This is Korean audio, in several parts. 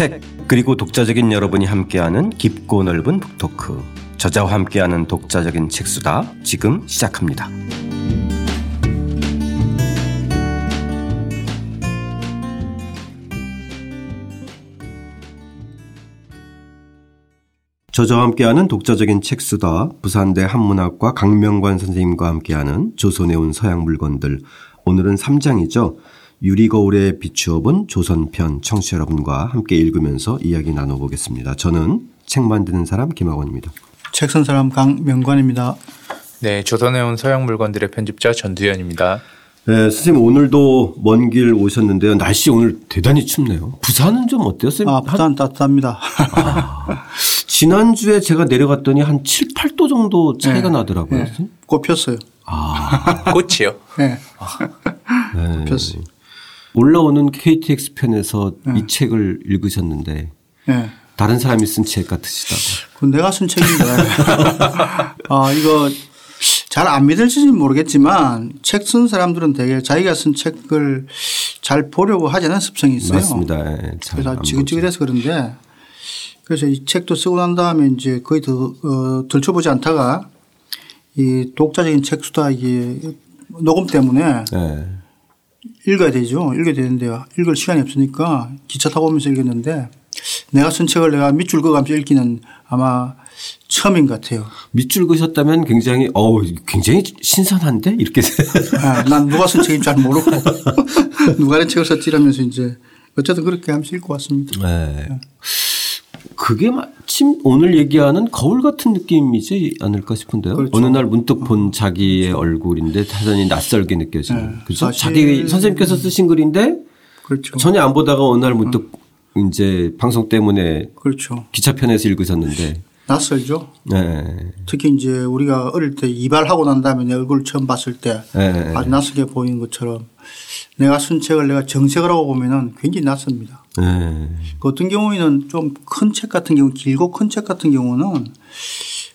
책 그리고 독자적인 여러분이 함께하는 깊고 넓은 북토크 저자와 함께하는 독자적인 책수다 지금 시작합니다. 저자와 함께하는 독자적인 책수다 부산대 한문학과 강명관 선생님과 함께하는 조선에 온 서양 물건들 오늘은 3장이죠. 유리거울에 비추어 본 조선편 청취자 여러분과 함께 읽으면서 이야기 나눠보겠습니다. 저는 책 만드는 사람 김학원입니다. 책 쓴 사람 강명관입니다. 네, 조선에 온 서양 물건들의 편집자 전두현입니다. 네, 선생님 오늘도 먼 길 오셨는데요. 날씨 오늘 대단히 춥네요. 부산은 좀 어때요? 선생님? 아, 부산 따뜻합니다. 아, 지난주에 제가 내려갔더니 한 7, 8도 정도 차이가 네. 나더라고요. 네. 꽃 폈어요. 아, 꽃이요? 네. 네. 폈어요. 올라오는 KTX 편에서 이 책을 읽으셨는데 네. 다른 사람이 쓴 책 같으시다고. 그 내가 쓴 책인데. 아, 이거 잘 안 믿을지는 모르겠지만 책 쓴 사람들은 되게 자기가 쓴 책을 잘 보려고 하지 않은 습성이 있어요. 맞습니다. 예, 잘안 그래서. 지긋지긋해서 그런데 그래서 이 책도 쓰고 난 다음에 이제 거의 더, 어, 들춰보지 않다가 이 독자적인 책 수다 이게 녹음 때문에 예. 읽어야 되죠. 읽어야 되는데요. 읽을 시간이 없으니까 기차 타고 오면서 읽었는데 내가 쓴 책을 내가 밑줄 그어가면서 읽기는 아마 처음인 것 같아요. 밑줄 그셨다면 굉장히 어 굉장히 신선한데 이렇게 아, 난 누가 쓴 책인 줄 모르고 누가 내 책을 썼지 이러면서 이제 어쨌든 그렇게 하면서 읽고 왔습니다. 네. 그게 마침 오늘 얘기하는 거울 같은 느낌이지 않을까 싶은데요. 그렇죠. 어느 날 문득 본 자기의 얼굴인데 타전이 낯설게 느껴지는. 네. 그죠? 사실- 자기 선생님께서 쓰신 글인데 그렇죠. 전혀 안 보다가 어느 날 문득 이제 방송 때문에 그렇죠. 기차편에서 읽으셨는데. 낯설죠. 네. 특히 이제 우리가 어릴 때 이발하고 난 다음에 내 얼굴을 처음 봤을 때 네. 아주 낯설게 보이는 것처럼 내가 쓴 책을 내가 정색을 하고 보면은 굉장히 낯섭니다. 네. 그 어떤 경우에는 좀 큰 책 같은 경우 길고 큰 책 같은 경우는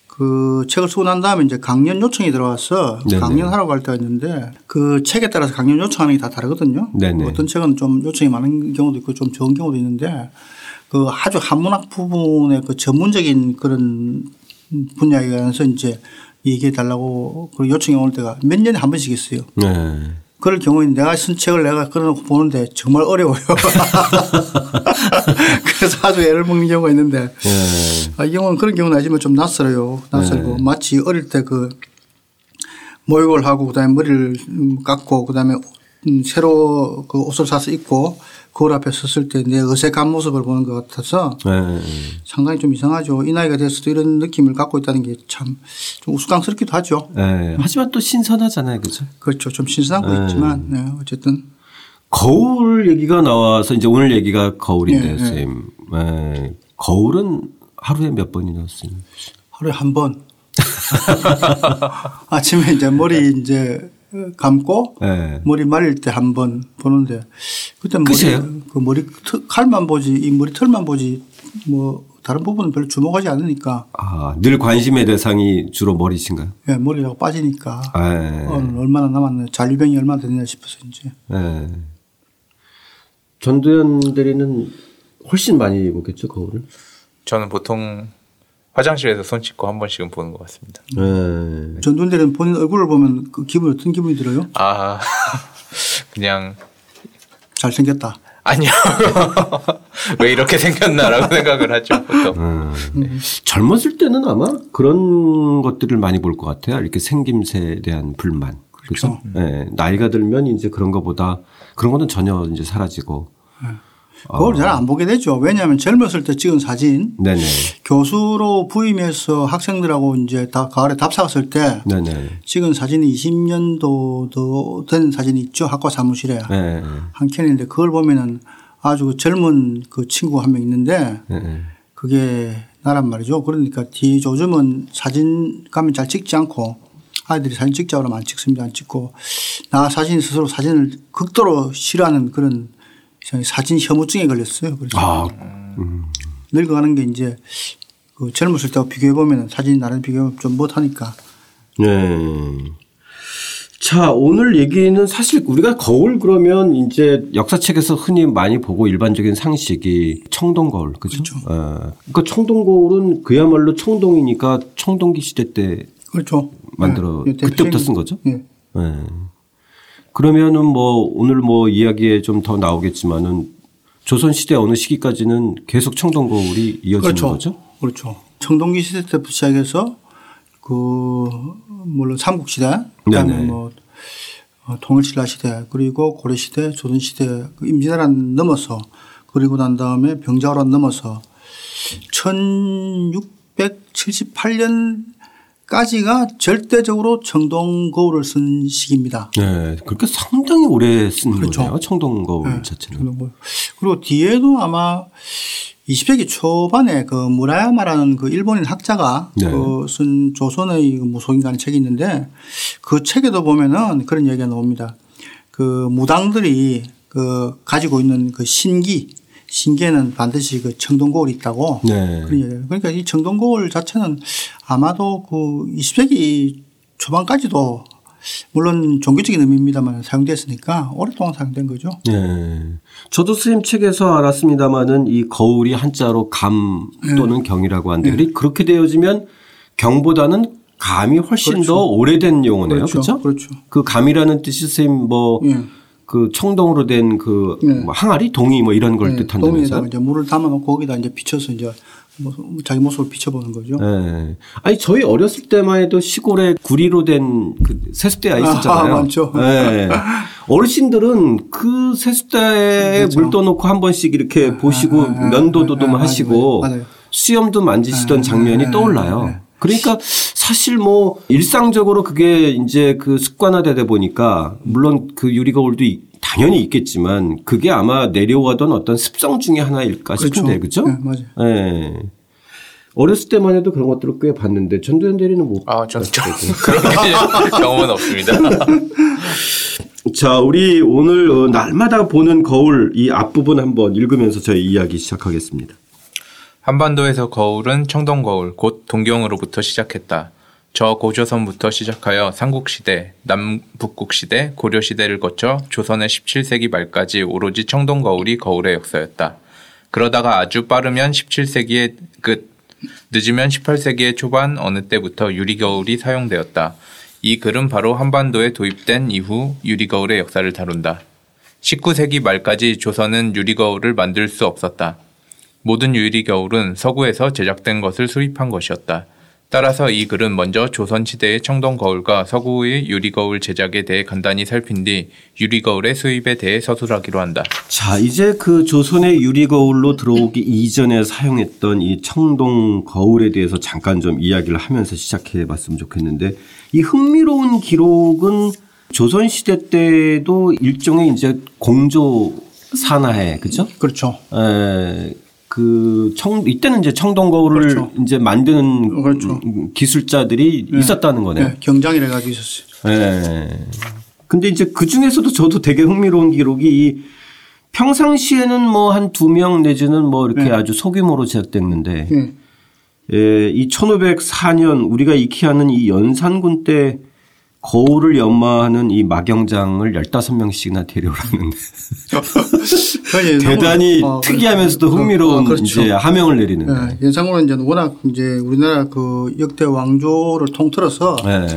그 책을 쓰고 난 다음에 이제 강연 요청이 들어와서 네네. 강연하라고 할 때가 있는데 그 책에 따라서 강연 요청하는 게 다 다르거든요. 네네. 어떤 책은 좀 요청이 많은 경우도 있고 좀 적은 경우도 있는데 그 아주 한문학 부분의 그 전문적인 그런 분야에 관해서 이제 얘기해 달라고 그 요청이 올 때가 몇 년에 한 번씩 있어요. 네. 그럴 경우에는 내가 쓴 책을 내가 끌어놓고 보는데 정말 어려워요. 그래서 아주 애를 먹는 경우가 있는데 네. 아, 이 경우는 그런 경우는 아니지만 좀 낯설어요. 낯설고 네. 마치 어릴 때 그 모욕을 하고 그다음에 머리를 음, 깎고 그다음에 음, 새로 그 옷을 사서 입고 거울 앞에 섰을 때 내 어색한 모습을 보는 것 같아서 네. 상당히 좀 이상하죠. 이 나이가 돼서도 이런 느낌을 갖고 있다는 게 참 좀 우스꽝스럽기도 하죠. 네. 하지만 또 신선하잖아요. 그죠? 그렇죠. 좀 신선한 거 네. 있지만 네, 어쨌든 거울 얘기가 나와서 이제 오늘 얘기가 거울인데 네, 네. 선생님. 네. 거울은 하루에 몇 번이나 쓰는? 하루에 한 번. 아침에 이제 머리 이제 감고 네. 머리 말릴 때 한 번 보는데 그때 머리? 그 머리 털- 칼만 보지 이 머리 털만 보지 뭐 다른 부분은 별로 주목하지 않으니까 아, 늘 관심의 대상이 주로 머리신가요? 예, 머리가 빠지니까 네. 오늘 얼마나 남았나 잔류병이 얼마나 됐나 싶어서 이제 네. 전두현 대리는 훨씬 많이 보겠죠, 거울을? 저는 보통 화장실에서 손 씻고 한 번씩은 보는 것 같습니다. 네. 전둔대는 본인 얼굴을 보면 그 기분 어떤 기분이 들어요? 아, 그냥 잘생겼다. 아니요. 왜 이렇게 생겼나라고 생각을 하죠, 보통. 음. 젊었을 때는 아마 그런 것들을 많이 볼 것 같아요. 이렇게 생김새에 대한 불만. 그렇죠. 네. 나이가 들면 이제 그런 것보다 그런 거는 전혀 이제 사라지고. 그걸 잘안 보게 되죠. 왜냐하면 젊었을 때 찍은 사진 네네. 교수로 부임해서 학생들하고 이제 다 가을에 답사 갔을 때 네네. 찍은 사진이 20년도 된 사진이 있죠. 학과 사무실에 네. 한 켠인데 그걸 보면은 아주 그 젊은 그 친구 한명 있는데 네. 그게 나란 말이죠. 그러니까 뒤 요즘은 사진 가면 잘 찍지 않고 아이들이 사진 찍자고 하면 안 찍습니다. 안 찍고 나 사진 스스로 사진을 극도로 싫어하는 그런 사진 혐오증에 걸렸어요. 그래서 아, 늙어가는 게 이제 그 젊었을 때와 비교해 보면 사진 나름 비교하면 좀 못하니까 네. 자, 오늘 얘기는 사실 우리가 거울 그러면 이제 역사책에서 흔히 많이 보고 일반적인 상식이 청동 거울, 그죠? 그렇죠. 어, 그러니까 청동 거울은 그야말로 청동이니까 청동기 시대 때 그렇죠. 만들어 네. 그때부터 쓴 거죠? 네. 네. 그러면은 뭐 오늘 뭐 이야기에 좀 더 나오겠지만은 조선 시대 어느 시기까지는 계속 청동 거울이 이어지는 그렇죠. 거죠? 그렇죠. 청동기 시대 때부터 시작해서 그 물론 삼국 시대, 그다음에 네네. 뭐 어, 통일신라 시대 그리고 고려 시대, 조선 시대 그 임진왜란 넘어서 그리고 난 다음에 병자호란 넘어서 1678년 까지가 절대적으로 청동 거울을 쓴 시기입니다. 네. 그렇게 상당히 오래 쓴 그렇죠. 거네요. 청동 거울 네, 자체는. 청동 거울. 그리고 뒤에도 아마 20세기 초반에 그 무라야마라는 그 일본인 학자가 네. 그쓴 조선의 그 무속인간의 책이 있는데 그 책에도 보면은 그런 얘기가 나옵니다. 그 무당들이 그 가지고 있는 그 신기 신기에는 반드시 그 청동거울이 있다고 네. 그러니까 이 청동거울 자체는 아마도 그 20세기 초반까지도 물론 종교적인 의미입니다만 사용됐으니까 오랫동안 사용된 거죠. 네. 저도 선생님 책에서 알았습니다마는 이 거울이 한자로 감 또는 경이라고 하는데 그리- 그렇게 되어지면 경보다는 감이 훨씬 더 오래된 용어네요. 그렇죠. 그렇죠? 그렇죠. 그 감이라는 뜻이 선생님 뭐 그 예. 청동으로 된그 네. 항아리 동이 뭐 이런 걸 네, 뜻한다면서요? 동에다가 이제 물을 담아놓고 거기다 이제 비춰서 이제 뭐 자기 모습을 비춰보는 거죠. 네. 아니 저희 어렸을 때만 해도 시골에 구리로 된 그 세숫대야 있었잖아요. 아, 많죠. 네. 어르신들은 그 세숫대에 그렇죠. 물 떠놓고 한 번씩 이렇게 보시고 아, 아, 면도도 아, 아, 하시고 맞아요. 맞아요. 수염도 만지시던 아, 장면이 아, 떠올라요. 그러니까 사실 뭐 일상적으로 그게 이제 그 습관화되다 보니까 물론 그 유리거울도 이- 당연히 있겠지만 그게 아마 내려오던 어떤 습성 중에 하나일까 싶은데 그죠? 네, 맞아요. 예. 어렸을 때만 해도 그런 것들을 꽤 봤는데 전도연 대리는 뭐 아, 저는 좀 그런 게 경험은 없습니다. 자, 우리 오늘 어, 날마다 보는 거울 이 앞부분 한번 읽으면서 저희 이야기 시작하겠습니다. 한반도에서 거울은 청동 거울, 곧 동경으로부터 시작했다. 저 고조선부터 시작하여 삼국시대, 남북국시대, 고려시대를 거쳐 조선의 17세기 말까지 오로지 청동 거울이 거울의 역사였다. 그러다가 아주 빠르면 17세기의 끝, 늦으면 18세기의 초반 어느 때부터 유리거울이 사용되었다. 이 글은 바로 한반도에 도입된 이후 유리거울의 역사를 다룬다. 19세기 말까지 조선은 유리거울을 만들 수 없었다. 모든 유리거울은 서구에서 제작된 것을 수입한 것이었다. 따라서 이 글은 먼저 조선시대의 청동 거울과 서구의 유리 거울 제작에 대해 간단히 살핀 뒤 유리 거울의 수입에 대해 서술하기로 한다. 자, 이제 그 조선의 유리 거울로 들어오기 이전에 사용했던 이 청동 거울에 대해서 잠깐 좀 이야기를 하면서 시작해 봤으면 좋겠는데 이 흥미로운 기록은 조선시대 때도 일종의 이제 공조 산하에 그죠? 그렇죠. 에, 그 청, 이때는 이제 청동 거울을 그렇죠. 이제 만드는 그렇죠. 기술자들이 있었다는 거네요. 네, 경장이라 가지고 있었어요. 예. 근데 이제 그 중에서도 저도 되게 흥미로운 기록이 이 평상시에는 뭐 한 두 명 내지는 뭐 이렇게 네. 아주 소규모로 제작됐는데 예. 예, 이 1504년 우리가 익히 하는 이 연산군 때 거울을 연마하는 이 마경장을 15명씩이나 데려오라는 대단히 어, 특이하면서도 그렇죠. 흥미로운 어, 그렇죠. 이제 하명을 내리는데. 예, 연상군은 이제 워낙 이제 우리나라 그 역대 왕조를 통틀어서 예.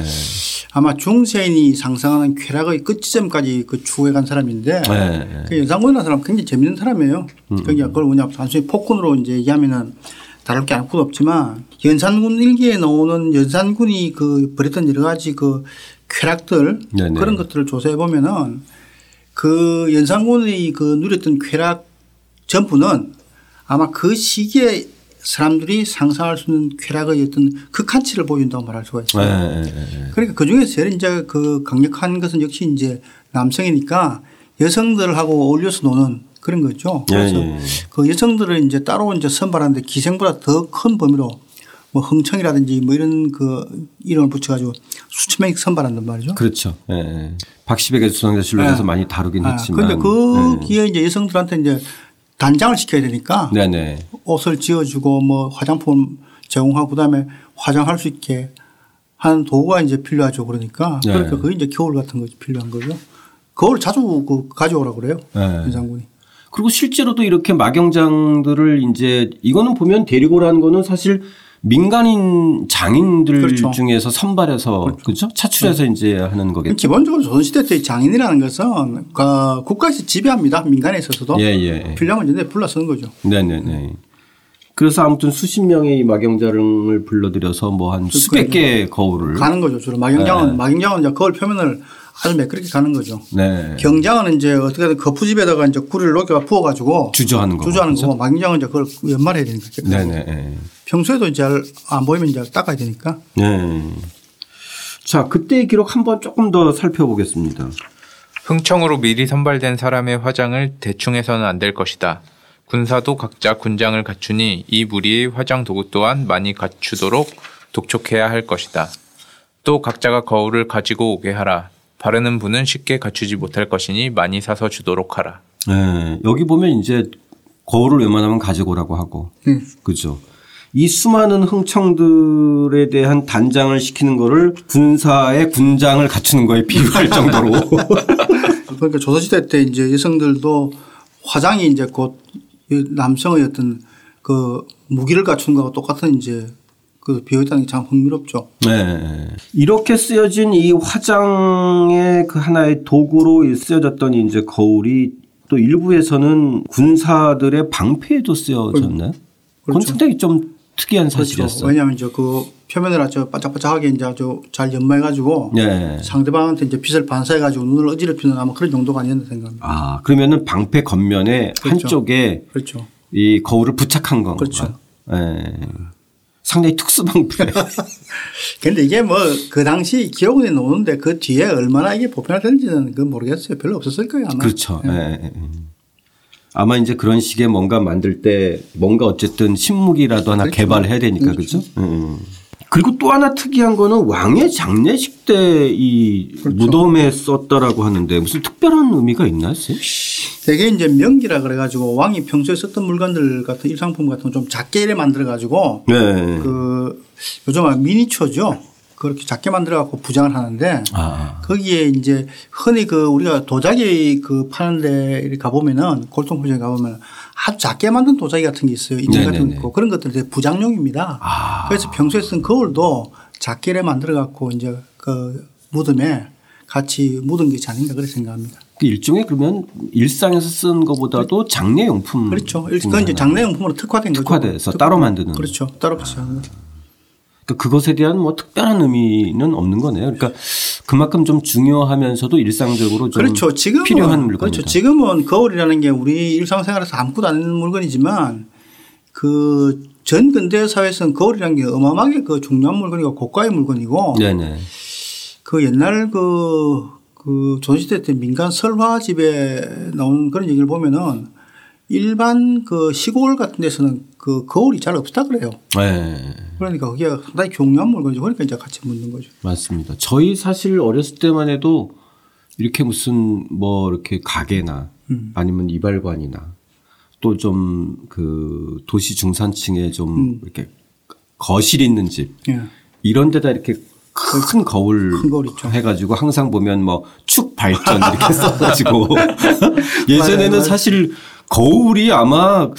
아마 중세인이 상상하는 쾌락의 끝지점까지 그 추구해 간 사람인데 예. 그 연상군이라는 사람 은 굉장히 재밌는 사람이에요. 그러니까 그걸 뭐냐 단순히 폭군으로 이제 얘기하면은 다룰 게 아무것도 없지만 연산군 일기에 나오는 연산군이 그 벌였던 여러 가지 그 쾌락들 네네. 그런 것들을 조사해 보면은 그 연산군이 그 누렸던 쾌락 전부는 아마 그 시기에 사람들이 상상할 수 있는 쾌락의 어떤 극한치를 보여준다고 말할 수가 있어요. 예. 예. 그러니까 그 중에 제일 이제 그 강력한 것은 역시 이제 남성이니까 여성들하고 어울려서 노는 그런 거죠. 그래서 예, 예. 그 여성들을 이제 따로 이제 선발하는데 기생보다 더 큰 범위로 뭐 흥청이라든지 뭐 이런 그 이름을 붙여가지고 수천 명이 선발한단 말이죠. 그렇죠. 예. 박시백의 수상자실록에서 네. 많이 다루긴 아, 했지만. 그런데 거기에 이제 여성들한테 이제 단장을 시켜야 되니까 네. 네네. 옷을 지어주고 뭐 화장품 제공하고 그다음에 화장할 수 있게 하는 도구가 이제 필요하죠. 그러니까 네. 그러니까 그게 이제 겨울 같은 것이 필요한 거죠. 그걸 자주 그 가져오라고 그래요. 네. 이 장군이. 그리고 실제로도 이렇게 막영장들을 이제 이거는 보면 데리고 라는 거는 사실 민간인 장인들 그렇죠. 중에서 선발해서 그렇죠? 차출해서 이제 하는 거겠죠. 기본적으로 조선시대 때 장인이라는 것은 그 국가에서 지배합니다. 민간에 있어서도 예, 예. 필요하면 이제 불러 쓰는 거죠. 네네 네. 그래서 아무튼 수십 명의 이 막영자를 불러들여서 뭐 한 수백 개의 거울을 가는 거죠. 주로 막영장은 막영장은 이제 거울 표면을 아주 매끄럽게 가는 거죠. 네. 경장은 이제 어떻게든 거푸집에다가 이제 꿀을 녹여 부어 가지고 주저하는 거고. 주저하는? 거고 막영장은 이제 그걸 연말해야 되니까. 네네. 네. 평소에도 이제 안 보이면 이제 닦아야 되니까. 네. 자, 그때의 기록 한번 조금 더 살펴보겠습니다. 흥청으로 미리 선발된 사람의 화장을 대충 해서는 안 될 것이다. 군사도 각자 군장을 갖추니 이 무리의 화장 도구 또한 많이 갖추도록 독촉해야 할 것이다. 또 각자가 거울을 가지고 오게 하라. 바르는 분은 쉽게 갖추지 못할 것이니 많이 사서 주도록 하라. 네. 여기 보면 이제 거울을 웬만하면 가지고 오라고 하고. 음. 그죠. 이 수많은 흥청들에 대한 단장을 시키는 거를 군사의 군장을 갖추는 거에 비유할 정도로. 그러니까 조선시대 때 이제 여성들도 화장이 이제 곧 남성의 어떤 그 무기를 갖춘 거하고 똑같은 이제 그 비어있다는 게 참 흥미롭죠. 네. 이렇게 쓰여진 이 화장의 그 하나의 도구로 쓰여졌던 이제 거울이 또 일부에서는 군사들의 방패에도 쓰여졌나요? 그건 그렇죠. 상당히 좀 특이한 그렇죠. 사실이었어요. 왜냐하면 이제 그 표면을 아주 바짝바짝하게 이제 아주 잘 연마해가지고 네. 상대방한테 이제 빛을 반사해가지고 눈을 어지럽히는 아마 그런 용도가 아니었나 생각합니다. 아, 그러면은 방패 겉면에 그렇죠. 한쪽에 그렇죠. 이 거울을 부착한 건가요? 그렇죠. 예. 상당히 특수 방패. 근데 이게 뭐 그 당시 기록원에 나오는데 그 뒤에 얼마나 이게 보편화되는지는 그 모르겠어요. 별로 없었을 거예요 아마. 그렇죠. 예, 예, 예. 아마 이제 그런 식의 뭔가 만들 때 뭔가 어쨌든 신무기라도 하나 그렇죠. 개발해야 되니까 그렇죠. 음. 그리고 또 하나 특이한 거는 왕의 장례식 때이 그렇죠. 무덤에 썼다라고 하는데 무슨 특별한 의미가 있나요? 되게 이제 명기라 그래가지고 왕이 평소에 썼던 물건들 같은 일상품 같은 거좀 작게 만들어가지고 네. 그 요즘 미니처죠. 그렇게 작게 만들어갖고 부장을 하는데 아, 거기에 이제 흔히 그 우리가 도자기 그 파는데 가보면은 골동품점에 가보면 아주 작게 만든 도자기 같은 게 있어요. 인증 같은 거. 있고 그런 것들 이 부장용입니다. 아. 그래서 평소에 쓴 거울도 작게 이래 만들어갖고 이제 그 무덤에 같이 묻은 게 아닌가 그렇게 생각합니다. 그 일종의 그러면 일상에서 쓰는 것보다도 장례용품. 그렇죠. 그건 이제 장례용품으로 특화된 거죠. 특화돼서 따로 만드는. 그렇죠. 따로 붙이는 거죠. 그러니까 그것에 대한 뭐 특별한 의미는 없는 거네요. 그러니까 그만큼 좀 중요하면서도 일상적으로 좀 그렇죠. 지금은 필요한 물건이다. 그렇죠. 지금은 거울이라는 게 우리 일상생활에서 아무것도 안 하는 물건이지만 그 전 근대 사회에서는 거울이라는 게 어마어마하게 그 중요한 물건이고 고가의 물건이고 네네. 그 옛날 그, 그 조선시대 때 민간 설화집에 나오는 그런 얘기를 보면은 일반 그 시골 같은 데서는 그 거울이 잘 없다 그래요. 네. 그러니까 그게 상당히 중요한 물건이죠. 그러니까 이제 같이 묻는 거죠. 맞습니다. 저희 사실 어렸을 때만 해도 이렇게 무슨 뭐 이렇게 가게나 음. 아니면 이발관이나 또 좀 그 도시 중산층에 좀 음. 이렇게 거실 있는 집 예. 이런 데다 이렇게 큰 거울 큰 거울 있죠. 해가지고 항상 보면 뭐 축 발전 이렇게 써가지고 예전에는 맞아요. 사실 거울이 아마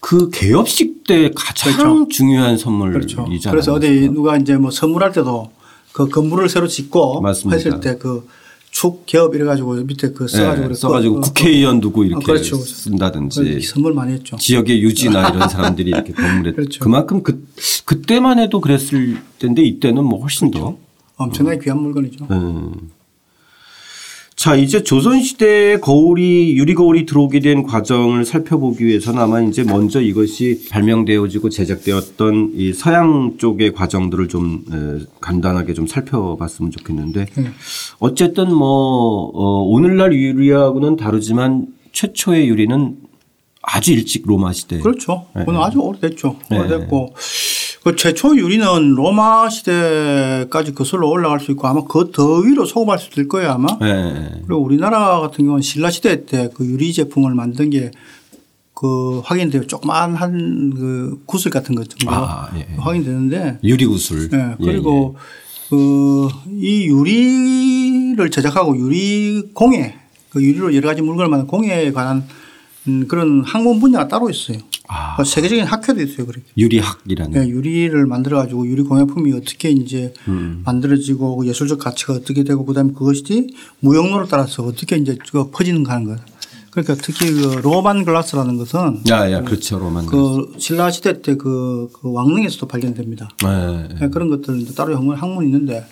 그 개업식 때 가장 그렇죠. 중요한 선물이지 그렇죠. 그래서 어디 누가 이제 뭐 선물할 때도 그 건물을 새로 짓고 맞습니다. 했을 때 그 축 개업 이래 가지고 밑에 그 써가지고 네. 써가지고 그- 국회의원 두고 이렇게 어, 그렇죠. 쓴다든지 그 선물 많이 했죠. 지역의 유지나 이런 사람들이 이렇게 건물에 그렇죠. 그만큼 그 그때만 해도 그랬을 텐데 이때는 뭐 훨씬 더 엄청나게 귀한 물건이죠. 음. 자, 이제 조선시대에 거울이, 유리거울이 들어오게 된 과정을 살펴보기 위해서는 아마 이제 먼저 이것이 발명되어지고 제작되었던 이 서양 쪽의 과정들을 좀 에, 간단하게 좀 살펴봤으면 좋겠는데 네. 어쨌든 뭐, 어, 오늘날 유리하고는 다르지만 최초의 유리는 아주 일찍 로마 시대. 그렇죠. 그건 아주 오래됐죠. 네. 오래됐고 그 최초 유리는 로마 시대까지 거슬러 올라갈 수 있고 아마 그 더 위로 소급할 수도 있을 거예요 아마. 네. 그리고 우리나라 같은 경우는 신라 시대 때 그 유리 제품을 만든 게 그 확인돼요. 조그만 한 그 구슬 같은 것 정도 아, 예. 확인되는데 유리 구슬. 예, 그리고 그이 유리를 제작하고 유리 공예 그 유리로 여러 가지 물건을 만든 공예에 관한 음, 그런 학문 분야가 따로 있어요. 아. 그 세계적인 학회도 있어요. 그렇게. 유리학이라는. 네, 유리를 만들어 가지고 유리 공예품이 어떻게 이제 음. 만들어지고 그 예술적 가치가 어떻게 되고 그다음에 그것이 무역로를 따라서 어떻게 이제 그 퍼지는가 하는 것. 그러니까 특히 그 로만 글라스라는 것은 야, 야, 그렇죠. 로만. 그 신라 시대 때그 그 왕릉에서도 발견됩니다. 네. 네, 그런 것들 따로 학문, 학문이 있는데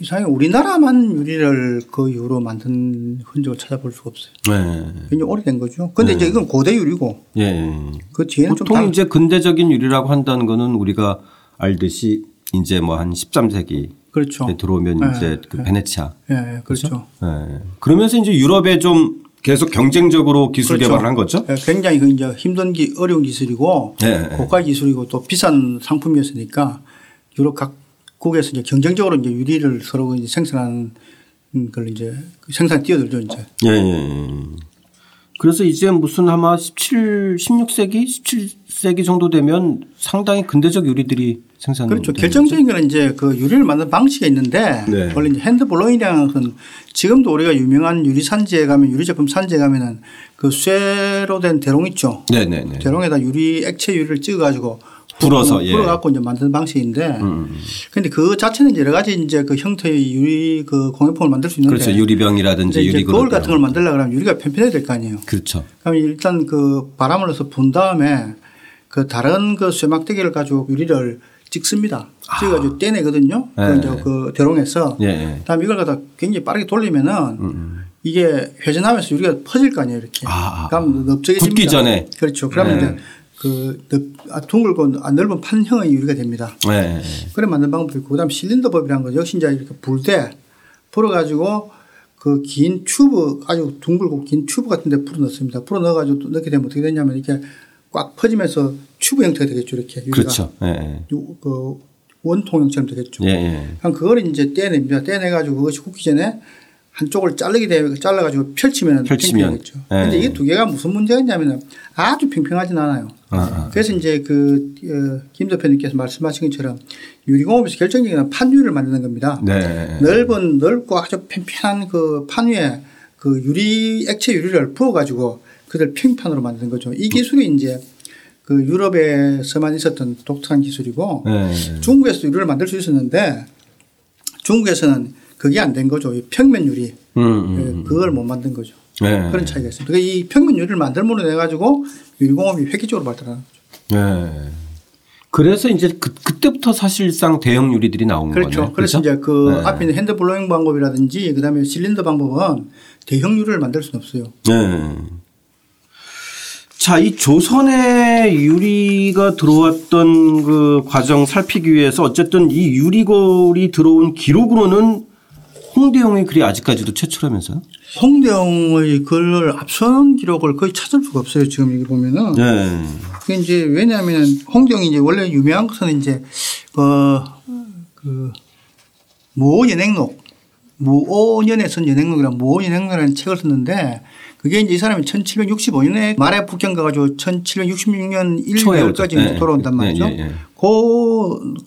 이상하게 우리나라만 유리를 그 이후로 만든 흔적을 찾아볼 수가 없어요. 네. 굉장히 오래된 거죠. 근데 이제 이건 고대 유리고 예. 그 뒤에는 좀 보통 이제 근대적인 유리라고 한다는 거는 우리가 알듯이 이제 뭐 한 13세기 그렇죠. 들어오면 네, 이제 그 베네치아. 예, 예, 그렇죠. 예. 그러면서 이제 유럽에 좀 계속 경쟁적으로 기술 그렇죠. 개발을 한 거죠. 예, 굉장히 그 이제 힘든 기 어려운 기술이고 네, 네. 고가 기술이고 또 비싼 상품이었으니까 유럽 각 국에서 이제 경쟁적으로 이제 유리를 서로 이제 생산하는 걸 이제 생산 뛰어들죠 이제. 예, 예. 그래서 이제 무슨 아마 17, 16세기, 17세기 정도 되면 상당히 근대적 유리들이 생산. 그렇죠. 결정적인 거는 이제 그 유리를 만드는 방식이 있는데 네. 원래 이제 hand blowing이라는 것은 지금도 우리가 유명한 유리 산지에 가면 유리 제품 산지에 가면은 그 쇠로 된 대롱 있죠. 네네네. 대롱에다 유리 액체 유리를 찍어 가지고 불어서, 예. 음, 불어 갖고 이제 만드는 방식인데 근데 그 자체는 여러 가지 이제 그 형태의 유리 그 공예품을 만들 수 있는데 그렇죠. 유리병이라든지 유리 거울 같은 걸 만들려고 하면 유리가 편편해야 될 거 아니에요. 그렇죠. 그럼 일단 그 바람을 넣어서 분 다음에 그 다른 그 쇠막대기를 가지고 유리를 찍습니다. 찍어가지고 떼내거든요. 그 네. 이제 그 대롱에서. 예, 예. 그다음에 이걸 갖다 굉장히 빠르게 돌리면은 이게 회전하면서 유리가 퍼질 거 아니에요. 이렇게. 아, 아. 그럼 넓적해집니다. 굳기 전에. 그렇죠. 그러면 네. 이제 그 넓- 아, 둥글고 아, 넓은 판형의 유리가 됩니다. 예. 그래 만든 방법이 있고 그다음 실린더법이라는 거 역시 이제 이렇게 불때 불어가지고 그 긴 튜브 아주 둥글고 긴 튜브 같은 데 불어 넣습니다. 불어 넣어가지고 또 넣게 되면 어떻게 되냐면 이렇게 꽉 퍼지면서 튜브 형태가 되겠죠. 이렇게 유리가. 그렇죠. 요- 그 원통형처럼 되겠죠. 예, 예. 그럼 그걸 이제 떼냅니다. 떼내가지고 그것이 굳기 전에 한쪽을 자르게 되면 잘라가지고 펼치면 펼치면. 팽팽하겠죠. 예. 근데 이게 두 개가 무슨 문제가 있냐면 아주 팽팽하진 않아요. 아, 아. 그래서 이제 그, 어, 김 대표님께서 말씀하신 것처럼 유리공업에서 결정적인 건 판유를 만드는 겁니다. 네. 넓은, 넓고 아주 팽팽한 그 판 위에 그 유리, 액체 유리를 부어가지고 그들 평판으로 만드는 거죠. 이 기술이 이제 그 유럽에서만 있었던 독특한 기술이고 예. 중국에서 유리를 만들 수 있었는데 중국에서는 그게 안 된 거죠. 이 평면 유리. 음, 음. 예, 그걸 못 만든 거죠. 예. 그런 차이가 있습니다. 그러니까 이 평면 유리를 만들어 내 가지고 유리공업이 획기적으로 발달하는 거죠. 예. 그래서 이제 그, 그때부터 사실상 대형 유리들이 나온 그렇죠. 거네요. 그래서 그렇죠? 이제 그 네. 앞에 있는 hand blowing 방법이라든지 그다음에 실린더 방법은 대형 유리를 만들 수는 없어요. 네. 자, 이 조선에 유리가 들어왔던 그 과정 살피기 위해서 어쨌든 이 유리거울이 들어온 기록으로는 홍대영의 글이 아직까지도 최초라면서요? 홍대영의 글을 앞서는 기록을 거의 찾을 수가 없어요. 지금 여기 보면은. 네. 그게 이제 왜냐하면 홍대영이 이제 원래 유명한 것은 이제 어, 그 무오연행록 무오년에 쓴 연행록이란 무오연행록이라는 책을 썼는데 그게 이제 이 사람이 1765년에 말에 북경 가가지고 1766년 1, 초에 2월까지 오죠. 네. 돌아온단 말이죠. 네, 네, 네.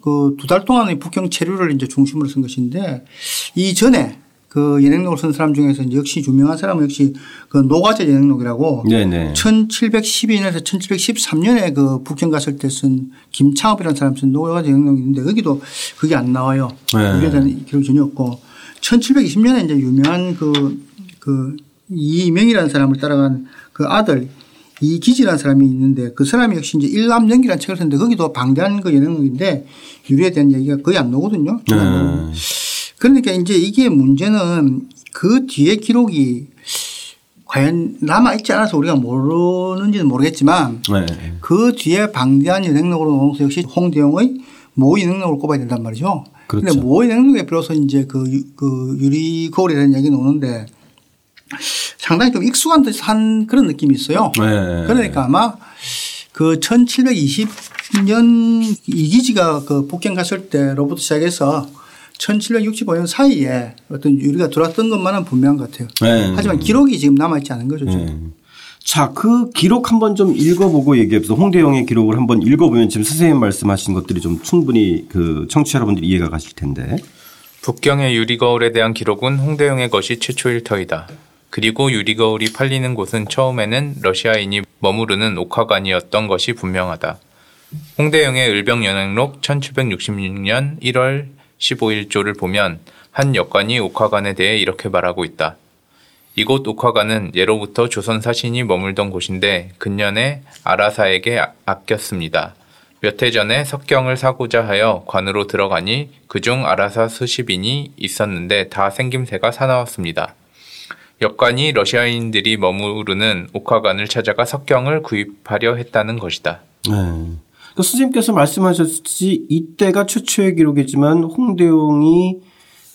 그두 달 동안의 북경 체류를 이제 중심으로 쓴 것인데 이 전에 그 연행록을 쓴 사람 중에서 역시 유명한 사람은 역시 그 노가제 연행록이라고 네네. 1712년에서 1713년에 그 북경 갔을 때 쓴 김창업이라는 사람 쓴 노가제 연행록이 있는데 거기도 그게 안 나와요. 네. 그에 대한 기록이 전혀 없고 1720년에 이제 유명한 그, 그 이명이라는 사람을 따라간 그 아들 이기지라는 사람이 있는데 그 사람이 역시 이제 일남연기라는 책을 썼는데 거기도 방대한 그 연행록인데 유리에 대한 얘기가 거의 안 나오거든요. 네. 그러니까 이제 이게 문제는 그 뒤에 기록이 과연 남아있지 않아서 우리가 모르는지는 모르겠지만 네. 그 뒤에 방대한 연행록으로 것은 역시 홍대영의 모 연행록을 꼽아야 된단 말이죠. 그렇죠. 그런데 모 연행록에 비로소 이제 그, 유- 그 유리 거울에 대한 얘기가 나오는데 상당히 좀 익숙한 듯한 그런 느낌이 있어요. 네. 그러니까 아마 그 1720년 이기지가 그 북경 갔을 때로부터 시작해서 1765년 사이에 어떤 유리가 들어왔던 것만은 분명한 것 같아요. 네. 하지만 기록이 지금 남아있지 않은 거죠. 네. 자, 그 기록 한번 좀 읽어보고 얘기해보세요. 홍대영의 기록을 한번 읽어보면 지금 선생님 말씀하신 것들이 좀 충분히 그 청취자 여러분들이 이해가 가실 텐데. 북경의 유리거울에 대한 기록은 홍대영의 것이 최초일 터이다. 그리고 유리거울이 팔리는 곳은 처음에는 러시아인이 머무르는 옥화관이었던 것이 분명하다. 홍대영의 을병연행록 1766년 1월 15일조를 보면 한 역관이 옥화관에 대해 이렇게 말하고 있다. 이곳 옥화관은 예로부터 조선 사신이 머물던 곳인데 근년에 아라사에게 아- 아꼈습니다. 몇 해 전에 석경을 사고자 하여 관으로 들어가니 그중 아라사 수십인이 있었는데 다 생김새가 사나웠습니다. 역관이 러시아인들이 머무르는 옥화관을 찾아가 석경을 구입하려 했다는 것이다. 네. 그 선생님께서 말씀하셨듯이 이때가 최초의 기록이지만 홍대용이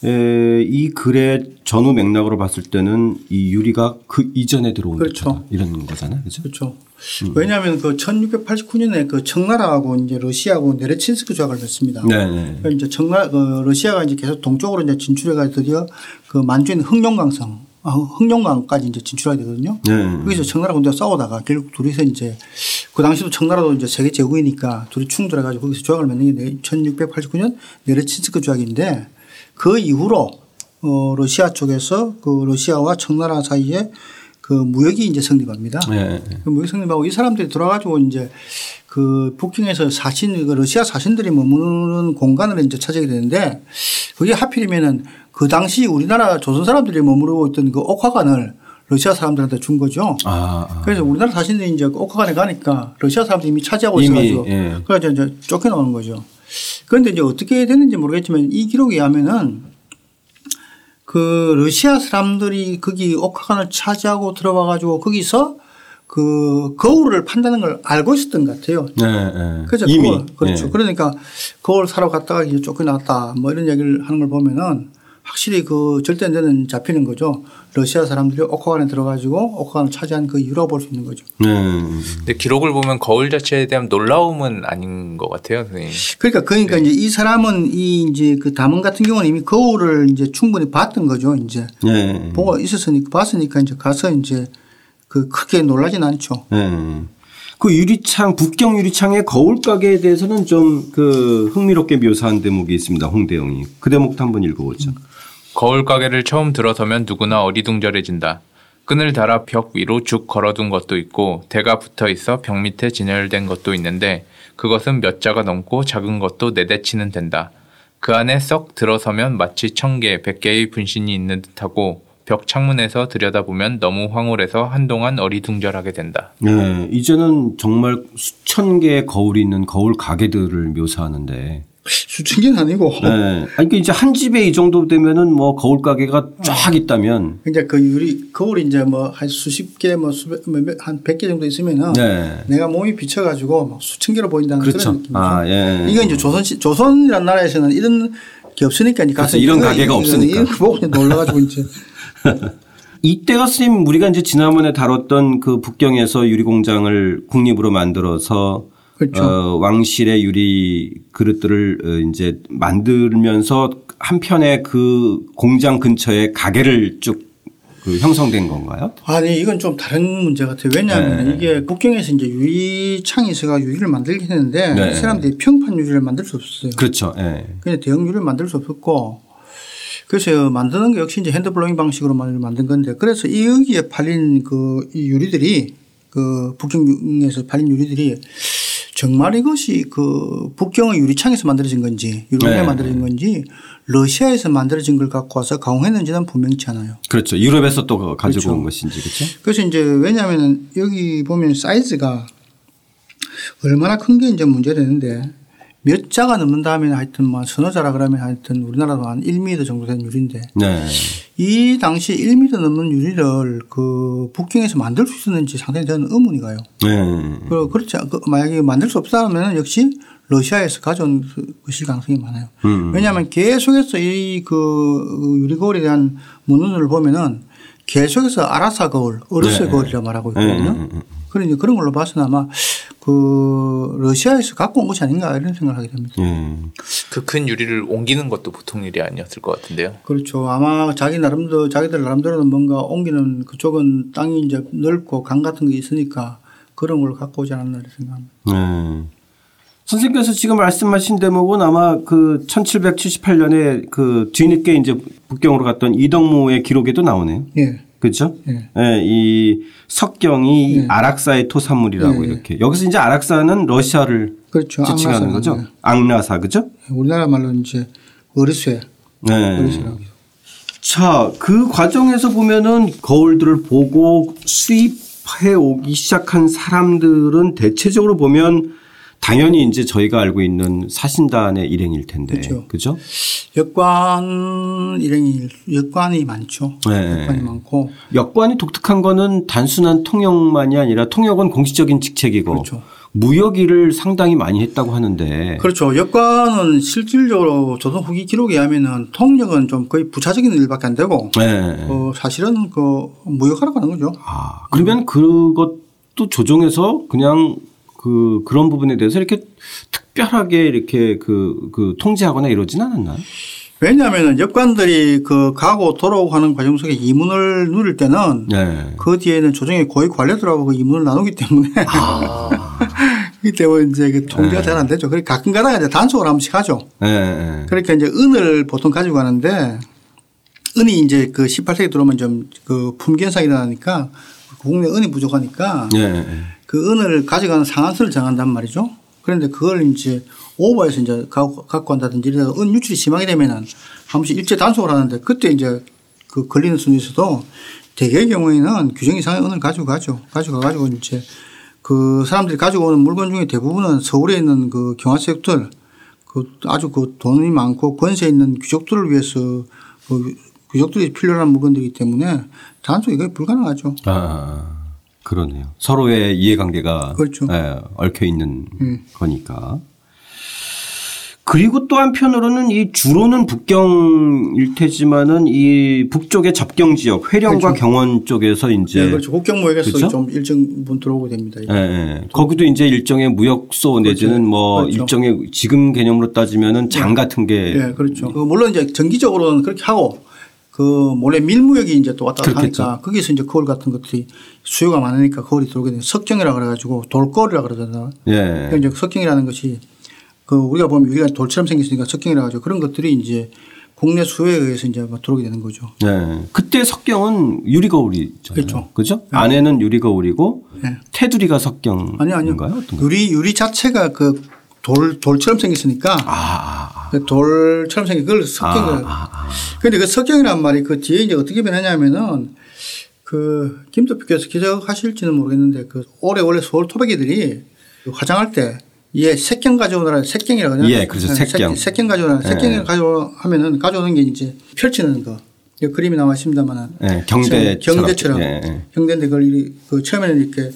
에, 이 글의 전후 맥락으로 봤을 때는 이 유리가 그 이전에 들어온 그렇죠. 이런 거잖아요. 그죠? 그렇죠. 왜냐하면 그 1689년에 그 청나라하고 이제 러시아하고 네레친스크 조약을 맺습니다. 네. 네. 그러니까 이제 청나 그 러시아가 이제 계속 동쪽으로 이제 진출해가 드디어 그 있는 흑룡강성, 아, 흑룡강까지 이제 진출하게 되거든요. 네. 거기서 청나라 군대가 싸우다가 결국 둘이서 이제 그 당시도 청나라도 이제 세계 제국이니까 둘이 충돌해가지고 거기서 조약을 맺는 게 1689년 네레친스크 조약인데 그 이후로 어 러시아 쪽에서 그 러시아와 청나라 사이에 그 무역이 이제 성립합니다. 네. 그 무역 성립하고 이 사람들이 돌아가지고 이제 그 북경에서 사신 그 러시아 사신들이 머무는 공간을 이제 찾게 되는데 그게 하필이면은 그 당시 우리나라 조선 사람들이 머무르고 있던 그 옥화관을 러시아 사람들한테 준 거죠. 아, 아. 그래서 우리나라 사신들이 이제 그 옥화관에 가니까 러시아 사람들이 이미 차지하고 이미, 있어가지고 예. 그래서 이제 쫓겨나오는 거죠. 그런데 이제 어떻게 됐는지 모르겠지만 이 기록에 의하면은 그 러시아 사람들이 거기 옥화관을 차지하고 들어와 가지고 거기서 그 거울을 판다는 걸 알고 있었던 것 같아요. 네. 네. 그래서 이미 그걸, 그렇죠. 네. 그러니까 거울 사러 갔다가 이제 쫓겨났다 뭐 이런 얘기를 하는 걸 보면은 확실히 그 절대 안 되는 잡히는 거죠. 러시아 사람들이 옥화관에 들어가지고 옥화관을 차지한 그 이유라고 볼 수 있는 거죠. 네. 근데 기록을 보면 거울 자체에 대한 놀라움은 아닌 것 같아요, 선생님. 그러니까 그러니까 이제 이 사람은 이 이제 그 담원 같은 경우는 이미 거울을 이제 충분히 봤던 거죠. 이제 네. 보고 있었으니까 봤으니까 이제 가서 이제 그 크게 놀라진 않죠. 네. 그 유리창 북경 유리창의 거울 가게에 대해서는 좀 그 흥미롭게 묘사한 대목이 있습니다. 홍대영이 그 대목도 한번 읽어보죠. 거울 가게를 처음 들어서면 누구나 어리둥절해진다. 끈을 달아 벽 위로 쭉 걸어둔 것도 있고 대가 붙어 있어 벽 밑에 진열된 것도 있는데 그것은 몇 자가 넘고 작은 것도 네대치는 된다. 그 안에 썩 들어서면 마치 천 개, 백 개의 분신이 있는 듯하고 벽 창문에서 들여다보면 너무 황홀해서 한동안 어리둥절하게 된다. 네. 이제는 정말 수천 개의 거울이 있는 거울 가게들을 묘사하는데 수천 개는 아니고 네. 아니, 그러니까 이제 한 집에 이 정도 되면은 뭐 거울 가게가 쫙 있다면 그러니까 그 유리 거울이 이제 뭐 한 수십 개 뭐 수백 한 백 개 정도 있으면은 네. 내가 몸이 비쳐가지고 막 수천 개로 보인다는 그렇죠. 그런 느낌이죠. 아, 예. 이건 이제 조선 시 조선이라는 나라에서는 이런 게 없으니까 이제 가서. 이런 이거- 가게가 이거- 없으니까. 이런 거 보고 놀라가지고 이제 이때가 스님 우리가 이제 지난번에 다뤘던 그 북경에서 유리 공장을 국립으로 만들어서 그렇죠. 어, 왕실의 유리 그릇들을 어, 이제 만들면서 한편에 그 공장 근처에 가게를 쭉 그 형성된 건가요? 아니 이건 좀 다른 문제 같아요. 왜냐하면 네. 이게 북경에서 이제 유리창이 있어가 유리를 만들긴 했는데 네. 이 사람들이 평판 유리를 만들 수 없었어요. 그렇죠. 예. 그냥 대형 유리를 만들 수 없었고 그래서 만드는 게 역시 이제 핸드블로잉 방식으로 만든 건데 그래서 이 여기에 팔린 그이 유리들이 그 북경에서 팔린 유리들이 정말 이것이 그 북경의 유리창에서 만들어진 건지 유럽에 네. 만들어진 건지 러시아에서 만들어진 걸 갖고 와서 가공했는지는 분명치 않아요. 그렇죠. 유럽에서 또 가지고 그렇죠. 온 것인지 그렇죠. 그래서 이제 왜냐하면 여기 보면 사이즈가 얼마나 큰 게 이제 문제되는데 몇 자가 넘는다 하면 하여튼 뭐 서너 자라 그러면 하여튼 우리나라도 한 1m 정도 된 유리인데 네. 이 당시 1m 넘는 유리를 그 북경에서 만들 수 있었는지 상당히 저는 의문이 가요. 네. 그 그렇지 않- 그 만약에 만들 수 없다면 역시 러시아에서 가져온 것일 가능성이 많아요. 음. 왜냐하면 계속해서 이 그 유리거울에 대한 문헌을 보면은 계속해서 아라사 거울, 어르스 네. 거울이라 말하고 네. 있거든요. 음. 그런 그런 걸로 봐서는 아마 그 러시아에서 갖고 온 것이 아닌가 이런 생각을 하게 됩니다. 예. 그큰 유리를 옮기는 것도 보통 일이 아니었을 것 같은데요. 그렇죠. 아마 자기 나름대로 자기들 나름대로는 뭔가 옮기는 그쪽은 땅이 이제 넓고 강 같은 게 있으니까 그런 걸 갖고 오지 않았나 이렇게 생각합니다. 네. 선생님께서 지금 말씀하신 대목은 아마 그 1778년에 그 뒤늦게 이제 북경으로 갔던 이덕무의 기록에도 나오네요. 예. 그렇죠? 예. 예, 이 석경이 예. 아락사의 토산물이라고 예, 예. 이렇게 여기서 이제 아락사는 러시아를 그렇죠. 지칭하는 거죠. 예. 앙라사 그죠? 우리나라 말로 이제 어리쇠. 네. 자, 그 과정에서 보면은 거울들을 보고 수입해 오기 시작한 사람들은 대체적으로 보면 당연히 이제 저희가 알고 있는 사신단의 일행일 텐데. 그렇죠. 그죠? 역관 일행이 역관이 많죠. 네. 역관이 많고 역관이 독특한 거는 단순한 통역만이 아니라 통역은 공식적인 직책이고 그렇죠. 무역 일을 상당히 많이 했다고 하는데 그렇죠. 역관은 실질적으로 조선 후기 기록에 의하면은 통역은 좀 거의 부차적인 일밖에 안 되고 네. 어, 사실은 그 무역하러 가는 거죠. 아, 그러면 그것도 조정해서 그냥 그 그런 부분에 대해서 이렇게 특별하게 이렇게 그, 그 통제하거나 이러진 않았나요? 왜냐하면 역관들이 그 가고 돌아오고 하는 과정 속에 이문을 누릴 때는 네. 그 뒤에는 조정의 고위 관료들하고 그 이문을 나누기 때문에 아. 그렇기 때문에 이제 그 통제가 잘 안 되죠. 그래 가끔 가다가 이제 단속을 한 번씩 하죠. 네. 네. 그러니까 이제 은을 보통 가지고 가는데 은이 이제 그 18세기 들어오면 좀 그 품귀 현상이 일어나니까 국내 은이 부족하니까 네. 그 은을 가져가는 상한선을 정한단 말이죠. 그런데 그걸 이제 오버해서 이제 갖고, 갖고 간다든지 이러다가 은 유출이 심하게 되면은 한 번씩 일제 단속을 하는데 그때 이제 그 걸리는 순위에서도 대개의 경우에는 규정 이상의 은을 가지고 가죠. 가지고 가가지고 이제 그 사람들이 가지고 오는 물건 중에 대부분은 서울에 있는 그 경화세력들 그 아주 그 돈이 많고 권세 있는 귀족들을 위해서 그 귀족들이 필요한 물건들이기 때문에 단속이 거의 불가능하죠. 아, 그러네요. 서로의 이해관계가 그렇죠. 예, 얽혀 있는 음. 거니까. 그리고 또 한편으로는 이 주로는 북경일 테지만은 이 북쪽의 접경 지역 회령과 경원 쪽에서 이제 네, 그렇죠. 국경 무역에서 그렇죠? 좀 일정 부분 들어오게 됩니다. 예, 예. 거기도 이제 일종의 무역소 내지는 뭐 그렇죠. 일종의 지금 개념으로 따지면은 장 같은 게 예, 그렇죠. 그 물론 이제 정기적으로는 그렇게 하고 그 몰래 밀무역이 이제 또 왔다 갔다. 하니까 거기서 이제 거울 같은 것들이 수요가 많으니까 거울이 들어오게 되는 석경이라 그래 가지고 돌거울이라 그러잖아요. 예. 이제 석경이라는 것이 그 우리가 보면 유리가 돌처럼 생겼으니까 석경이라 가지고 그런 것들이 이제 국내 수요에 의해서 이제 막 들어오게 되는 거죠. 네. 그때 석경은 유리 거울이잖아요. 그렇죠. 그죠? 안에는 유리 거울이고 네. 테두리가 석경인가요? 아니 아니요. 유리 유리 자체가 그 돌 돌처럼 생겼으니까 아, 그 돌처럼 생긴 그걸 석경을 아, 아. 근데 그 석경이란 말이 그 뒤에 이제 어떻게 변하냐면은 그 김도표께서 기억하실지는 모르겠는데 그 올해 원래 서울 토백이들이 그 화장할 때 예, 색경 가져오느라 색경이라고 하냐? 예, 그렇죠. 색경. 색경 가져오느라 예. 색경을 가져오면은 가져오는 게 이제 펼치는 거. 이 그림이 나와 있습니다만은. 예, 경대 경대처럼. 예, 예. 경대인데 그걸 이- 그 처음에는 이렇게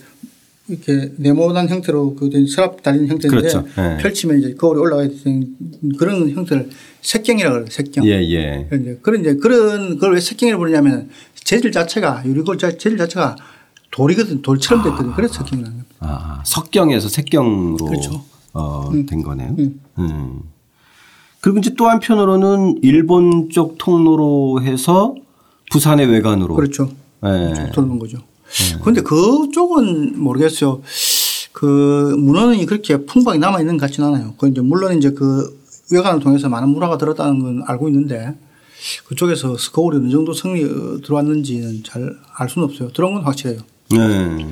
이렇게 네모난 형태로 그된 서랍 달린 형태인데 그렇죠. 예. 펼치면 이제 거울이 올라가야 되는 그런 형태를 색경이라고 그래요. 색경. 예, 예. 그런 이제 그런 이제 그런 걸 왜 색경이라고 부르냐면 재질 자체가 유리골 자- 재질 자체가 돌이거든 돌처럼 됐거든. 그래서 색경이라는 겁니다. 아, 석경에서 색경으로 그렇죠. 어, 된 거네요. 음. 음. 그리고 이제 또 한편으로는 일본 쪽 통로로 해서 부산의 외관으로 그렇죠. 예. 돌는 거죠. 그런데 그쪽은 모르겠어요. 그 문헌이 그렇게 풍부하게 남아 있는 것 같지는 않아요. 그 이제 물론 이제 그 외관을 통해서 많은 문화가 들었다는 건 알고 있는데 그쪽에서 스코울이 어느 정도 성리 어, 들어왔는지는 잘 알 수는 없어요. 들어온 건 확실해요. 네.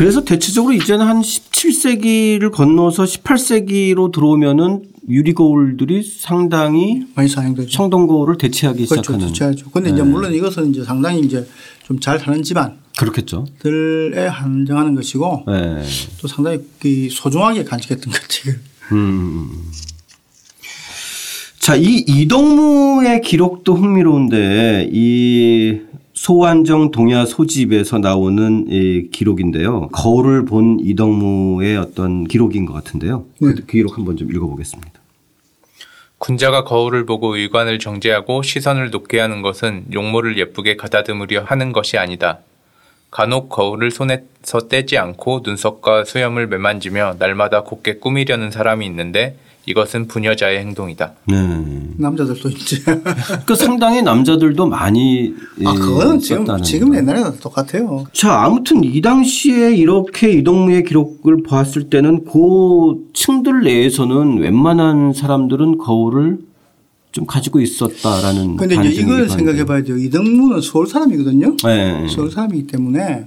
그래서 대체적으로 이제는 한 17세기를 건너서 18세기로 들어오면은 유리 거울들이 상당히 많이 사용되죠. 청동 거울을 대체하기 그렇죠. 시작하는. 대체하죠. 근데 이제 물론 이것은 이제 상당히 이제 좀 잘 사는 집안들에 그렇겠죠. 한정하는 것이고 네. 또 상당히 그 소중하게 간직했던 것 같아요. 음. 자, 이 이동무의 기록도 흥미로운데 이 소환정 동야 소집에서 나오는 이 기록인데요. 거울을 본 이동무의 어떤 기록인 것 같은데요. 그 기록 한번 좀 읽어보겠습니다. 군자가 거울을 보고 의관을 정죄하고 시선을 높게 하는 것은 용모를 예쁘게 가다듬으려 하는 것이 아니다. 간혹 거울을 손에서 떼지 않고 눈썹과 수염을 매만지며 날마다 곱게 꾸미려는 사람이 있는데 이것은 부녀자의 행동이다. 네. 남자들도 이제 그 상당히 남자들도 많이 아 예, 그거는 지금 지금 거. 옛날에는 똑같아요. 자, 아무튼 이 당시에 이렇게 이동무의 기록을 보았을 때는 그 층들 내에서는 웬만한 사람들은 거울을 좀 가지고 있었다라는 근데 이제 이걸. 생각해 봐야 돼요. 이등무는 서울 사람이거든요. 네. 서울 사람이기 때문에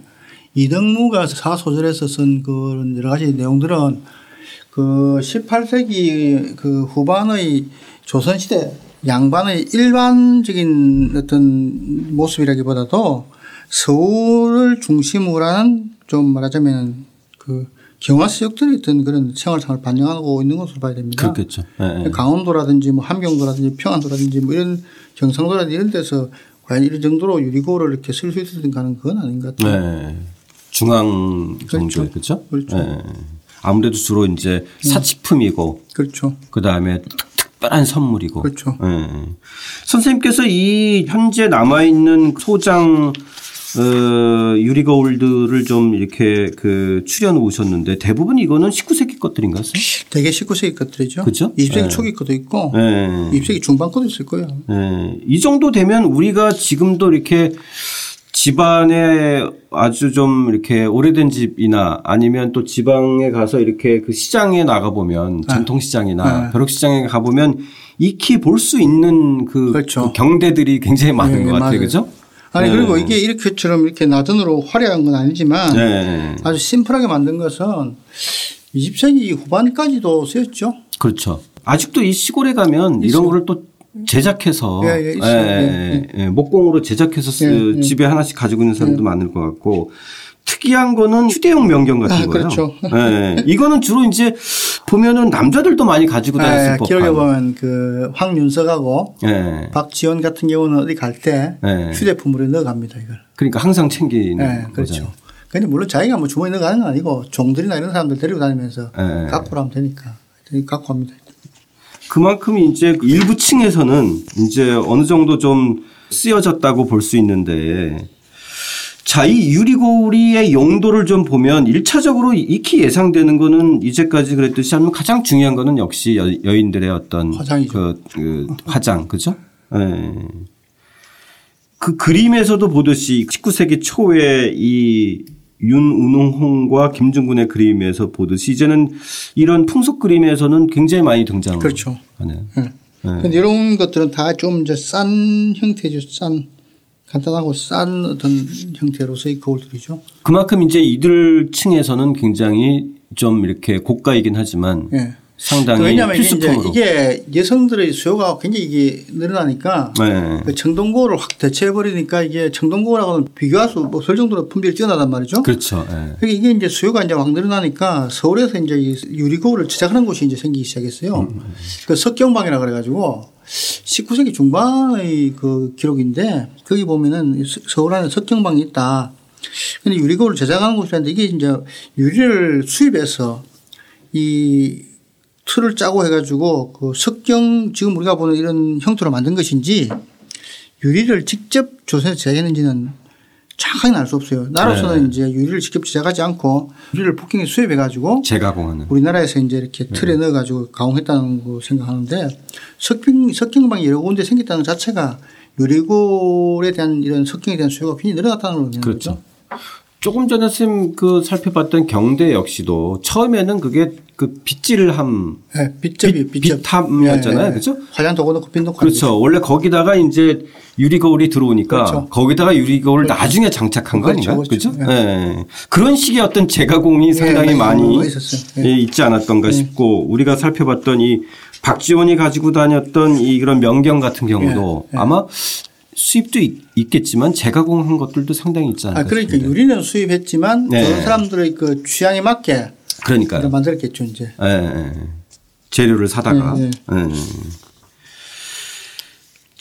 이등무가 사소절에서 쓴 그런 여러 가지 내용들은 그 18세기 그 후반의 조선시대 양반의 일반적인 어떤 모습이라기보다도 서울을 중심으로 하는 좀 말하자면 그 경화스역들이 있던 그런 생활상을 반영하고 있는 것으로 봐야 됩니다. 그렇겠죠. 네. 강원도라든지 뭐 함경도라든지 평안도라든지 뭐 이런 경상도라든지 이런 데서 과연 이런 정도로 유리고를 이렇게 쓸 수 있었는가는 그건 아닌 것 같아요. 네. 중앙 정도에 그렇죠. 그렇죠. 네. 아무래도 주로 이제 사치품이고 그렇죠. 그 다음에 특별한 선물이고. 그렇죠. 예. 선생님께서 이 현재 남아 있는 소장 어, 유리 거울들을 좀 이렇게 그 추려 놓으셨는데 대부분 이거는 19세기 것들인가요? 되게 19세기 것들이죠. 그죠? 20세기 네. 초기 것도 있고 예. 20세기 중반 것도 있을 거예요. 예. 이 정도 되면 우리가 지금도 이렇게 집안에 아주 좀 이렇게 오래된 집이나 아니면 또 지방에 가서 이렇게 그 시장에 나가 보면 전통시장이나 네. 벼룩시장에 가 보면 익히 볼 수 있는 그, 그렇죠. 그 경대들이 굉장히 많은 네, 것 같아요. 맞아요. 그죠? 아니 네. 그리고 이게 이렇게처럼 이렇게 나전으로 화려한 건 아니지만 네. 아주 심플하게 만든 것은 20세기 후반까지도 쓰였죠. 그렇죠. 아직도 이 시골에 가면 이런 거를 또 제작해서 예, 예, 있어요. 예, 예, 목공으로 제작해서 쓰- 예, 예. 집에 하나씩 가지고 있는 사람도 많을 것 같고 특이한 거는 휴대용 명경 같은 아, 거예요. 그렇죠. 예, 이거는 주로 이제 보면은 남자들도 많이 가지고 다녔을 예, 법한. 기록해 보면 그 황윤석하고 예. 박지원 같은 경우는 어디 갈때 네. 휴대폰으로 넣어갑니다 이걸. 그러니까 항상 챙기는 네, 그렇죠. 거잖아요. 근데 물론 자기가 뭐 주머니 넣어가는 건 아니고 종들이나 이런 사람들 데리고 다니면서 네. 갖고 하면 되니까 갖고 합니다. 그만큼 이제 일부 층에서는 이제 어느 정도 좀 쓰여졌다고 볼 수 있는데 자, 이 유리고리의 용도를 좀 보면 1차적으로 익히 예상되는 거는 이제까지 그랬듯이 하면 가장 중요한 거는 역시 여, 여인들의 어떤 화장이죠. 그, 그 화장, 그죠? 예. 그 그림에서도 보듯이 19세기 초에 이 윤운홍과 김중근의 그림에서 보듯이 이제는 이런 풍속 그림에서는 굉장히 많이 등장하는 그렇죠. 네. 네. 근데 이런 것들은 다 좀 이제 싼 형태죠. 싼 간단하고 싼 어떤 형태로서의 거울들이죠. 그만큼 이제 이들 층에서는 굉장히 좀 이렇게 고가이긴 하지만 예. 상당히 왜냐하면 이게, 이제 필수품으로. 이게 여성들의 수요가 굉장히 이게 늘어나니까 네. 그 청동고를 확 대체해버리니까 이게 청동고라고는 비교할 수 없을 정도로 품질이 뛰어나단 말이죠. 그렇죠. 예. 그러니까 이게 이제 수요가 이제 확 늘어나니까 서울에서 이제 이 유리거울을 제작하는 곳이 이제 생기기 시작했어요. 그 석경방이라 그래가지고 19세기 중반의 그 기록인데 거기 보면은 서- 서울 안에 석경방이 있다. 근데 유리거울을 제작하는 곳이라는데 이게 이제 유리를 수입해서 이 틀을 짜고 해가지고 그 석경 지금 우리가 보는 이런 형태로 만든 것인지 유리를 직접 조선에서 제작했는지는 정확하게 알 수 없어요. 나로서는 이제 유리를 직접 제작하지 않고 유리를 북경에 수입해 가지고 재가공하는. 우리나라에서 이제 이렇게 틀에 넣어 가지고 가공했다는 거 생각하는데 석경, 석경방이 여러 군데 생겼다는 것 자체가 유리골에 대한 이런 석경에 대한 수요가 굉장히 늘어났다는 걸 의미하는 그렇죠. 조금 전에 쌤그 살펴봤던 경대 역시도 처음에는 그게 그 빗질을 함 네, 빗접이 빗- 빗접. 빗함이었잖아요. 예, 예. 그죠? 화장 도고 넣고 빈 넣고 그렇죠. 원래 거기다가 이제 유리 거울이 들어오니까 그렇죠. 거기다가 유리 거울 나중에 장착한 거 그렇죠, 아닌가? 그렇죠. 그죠? 예. 그런 식의 어떤 재가공이 상당히 네, 많이 어, 있었어요. 예. 예, 있지 않았던가 싶고 우리가 살펴봤던 이 박지원이 가지고 다녔던 이 그런 명경 같은 경우도 예, 예. 아마 수입도 있, 겠지만 재가공한 것들도 상당히 있지 않을까 아, 그러니까 싶은데. 유리는 수입했지만 네. 저런 사람들의 그 취향에 맞게 그러니까요. 만들었겠죠, 이제. 예, 예. 재료를 사다가. 예, 예.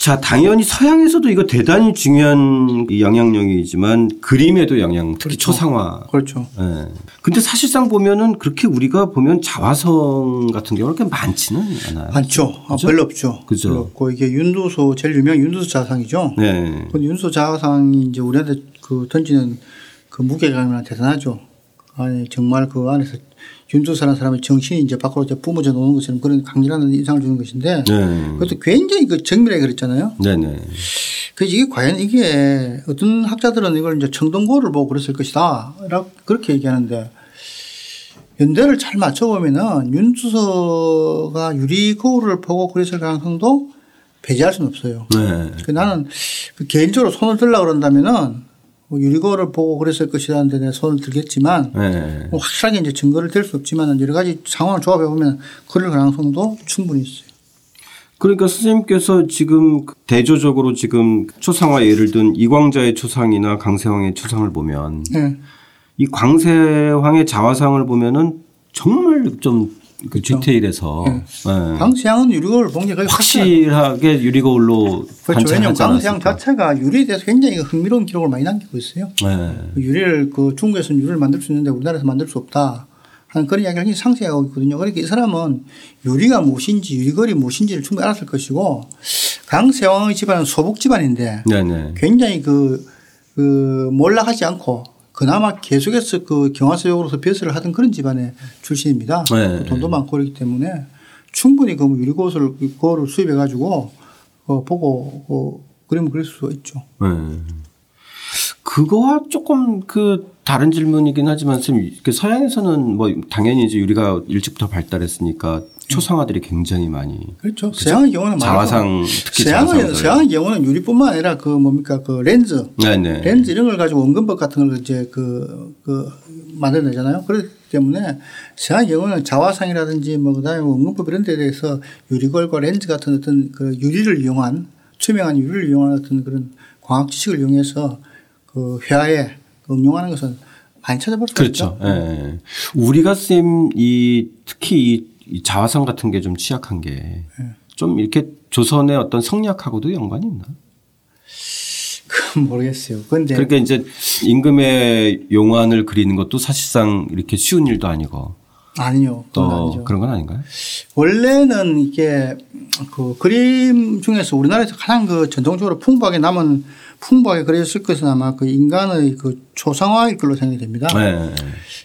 자, 당연히 서양에서도 이거 대단히 중요한 영향력이지만 그림에도 영향, 특히 초상화. 그렇죠. 예. 근데 사실상 보면은 그렇게 우리가 보면 자화성 같은 경우는 그렇게 많지는 않아요. 많죠. 아, 별로 없죠. 그죠. 별로 없고 이게 윤두소 제일 유명한 윤두소 자상이죠. 네. 그 윤소 자상이 이제 우리한테 그 던지는 그 무게감이나 대단하죠. 아니 정말 그 안에서 윤조사라는 사람의 정신이 이제 밖으로 이제 뿜어져 노는 것처럼 그런 강렬한 인상을 주는 것인데 네. 그것도 굉장히 그 정밀하게 그랬잖아요. 네네. 그래서 이게 과연 이게 어떤 학자들은 이걸 이제 청동고를 보고 그랬을 것이다. 라고 그렇게 얘기하는데 연대를 잘 맞춰보면은 윤주서가 유리 거울을 보고 그랬을 가능성도 배제할 수는 없어요. 네. 그 나는 그 개인적으로 손을 들라 그런다면은 뭐 유리 거울을 보고 그랬을 것이라는데 내 손을 들겠지만 네. 뭐 확실하게 이제 증거를 댈 수 없지만 여러 가지 상황을 조합해 보면 그럴 가능성도 충분히 있어요. 그러니까 선생님께서 지금 대조적으로 지금 초상화 예를 든 이광자의 초상이나 강세왕의 초상을 보면 네. 이 광세왕의 자화상을 보면은 정말 좀 그 디테일해서 네. 강세양은 유리거울 본게 거의 확실하게 유리거울로 그렇죠. 왜냐하면 강세양. 자체가 유리에 대해서 굉장히 흥미로운 기록을 많이 남기고 있어요. 네. 유리를 그 중국에서는 유리를 만들 수 있는데 우리나라에서 만들 수 없다. 하는 그런 이야기를 굉장히 상세하고 있거든요. 그러니까 이 사람은 유리가 무엇인지 유리거리 무엇인지를 충분히 알았을 것이고 강세왕의 집안은 소복 집안인데. 굉장히 그, 그 몰락하지 않고 그나마 계속해서 그 경화서역으로서 벼슬을 하던 그런 집안의 출신입니다. 네. 돈도 많고 그렇기 때문에 충분히 그 유리고를 그거를 수입해 가지고 어 보고 어 그림을 그릴 수 있죠. 네. 그거와 조금 그 다른 질문이긴 하지만 선생님 그 서양에서는 뭐 당연히 이제 유리가 일찍부터 발달했으니까 초상화들이 굉장히 많이 그렇죠. 서양의 경우는 자화상 특히 서양의. 서양의 경우는 유리뿐만 아니라 그 뭡니까 그 렌즈 네네. 렌즈 이런 걸 가지고 원근법 같은 걸 이제 그, 그 만들어내잖아요. 그렇기 때문에 서양의 경우는 자화상이라든지 뭐 그다음에 원근법 이런 데 대해서 유리걸과 렌즈 같은 어떤 그 유리를 이용한 투명한 유리를 이용한 어떤 그런 광학 지식을 이용해서 그 회화에 응용하는 것은 많이 찾아볼 수 그렇죠. 있죠. 예. 우리가 쌤이 특히 이- 이 자화상 같은 게 좀 취약한 게 좀 이렇게 조선의 어떤 성리학하고도 연관이 있나? 그건 모르겠어요. 그런데 그러니까 이제 임금의 용안을 그리는 것도 사실상 이렇게 쉬운 일도 아니고 아니요. 아니죠. 그런 건 아닌가요? 원래는 이게 그 그림 중에서 우리나라에서 가장 그 전통적으로 풍부하게 남은 풍부하게 그려졌을 것은 아마 그 인간의 그 초상화일 걸로 생각이 됩니다. 네.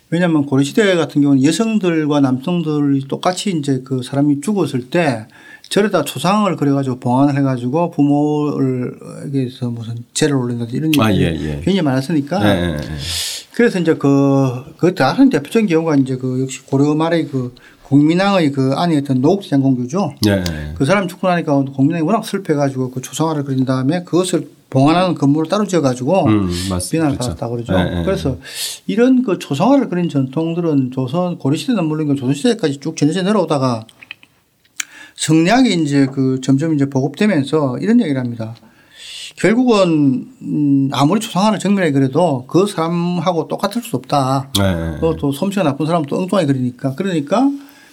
왜냐하면 고려시대 같은 경우는 여성들과 남성들이 똑같이 이제 그 사람이 죽었을 때 절에다 초상을 그려가지고 봉안을 해가지고 부모를에게서 무슨 제를 올린다든지 이런 아, 일이 예, 예. 굉장히 많았으니까 네. 네. 그래서 이제 그, 그 다른 대표적인 경우가 이제 그 역시 고려 말의 그 공민왕의 그 아내였던 노국지 장공주죠. 네. 그 사람 죽고 나니까 공민왕이 워낙 슬퍼가지고 그 조상화를 그린 다음에 그것을 봉안하는 건물을 따로 지어가지고 음. 비난을 그렇죠. 받았다고 그러죠. 네, 네. 그래서 이런 그 조상화를 그린 전통들은 조선 고려시대는 물론 조선시대까지 쭉 전해져 내려오다가 성리학이 이제 그 점점 이제 보급되면서 이런 얘기를 합니다. 결국은 음 아무리 초상화를 정밀하게 그려도 그 사람하고 똑같을 수 없다. 네. 또, 또 솜씨가 나쁜 사람은 또 엉뚱하게 그리니까 그러니까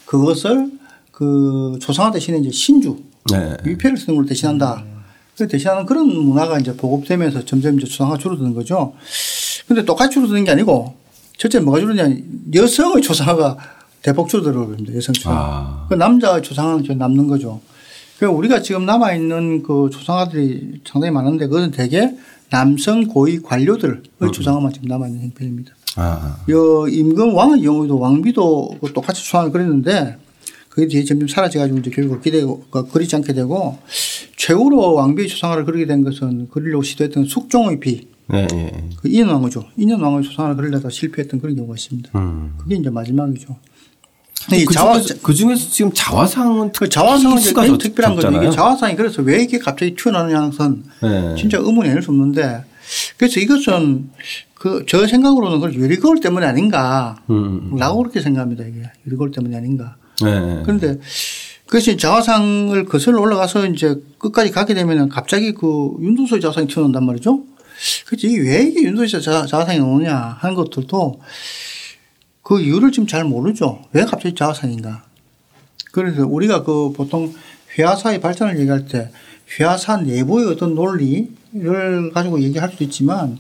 그것을 그 초상화 대신에 이제 신주 네. 위패를 쓰는 걸 대신한다. 그 대신하는 그런 문화가 이제 보급되면서 점점 이제 초상화가 줄어드는 거죠. 근데 똑같이 줄어드는 게 아니고 첫째 뭐가 줄어드냐 여성의 초상화가 대폭 줄어들어버립니다. 여성 초상화. 아. 그 초상화는 좀 남는 거죠. 그 우리가 지금 남아있는 그 초상화들이 상당히 많은데 그것은 대개 남성 고위 관료들의 초상화만 지금 남아있는 형편입니다. 아. 여 임금 왕의 경우에도 왕비도 그 똑같이 초상을 그렸는데 그게 뒤에 점점 사라져가지고 이제 결국 기대고 그 그리지 않게 되고 최후로 왕비의 초상화를 그리게 된 것은 그리려고 시도했던 숙종의 비, 네. 네. 그 인현왕후죠. 인현왕후의 초상화를 그리려다 실패했던 그런 경우가 있습니다. 음. 그게 이제 마지막이죠. 이 그, 자화, 중에서, 그 중에서 지금 자화상은 그 자화상은 이제 수가 적- 특별한 거죠. 이게 적잖아요. 자화상이 그래서 왜 이게 갑자기 튀어나오냐 것은 네. 진짜 의문이 아닐 수 없는데 그래서 이것은 그 저 생각으로는 그 유리거울 때문이 아닌가 음. 라고 그렇게 생각합니다. 이게 유리거울 때문이 아닌가. 네. 그런데 그것이 자화상을 거슬러 올라가서 이제 끝까지 가게 되면 갑자기 그 윤도소의 자화상이 튀어나온단 말이죠. 그렇지. 왜 이게 윤도소의 자- 자화상이 나오냐 하는 것들도 그 이유를 지금 잘 모르죠. 왜 갑자기 자화상인가. 그래서 우리가 그 보통 회화사의 발전을 얘기할 때 회화사 내부의 어떤 논리를 가지고 얘기할 수도 있지만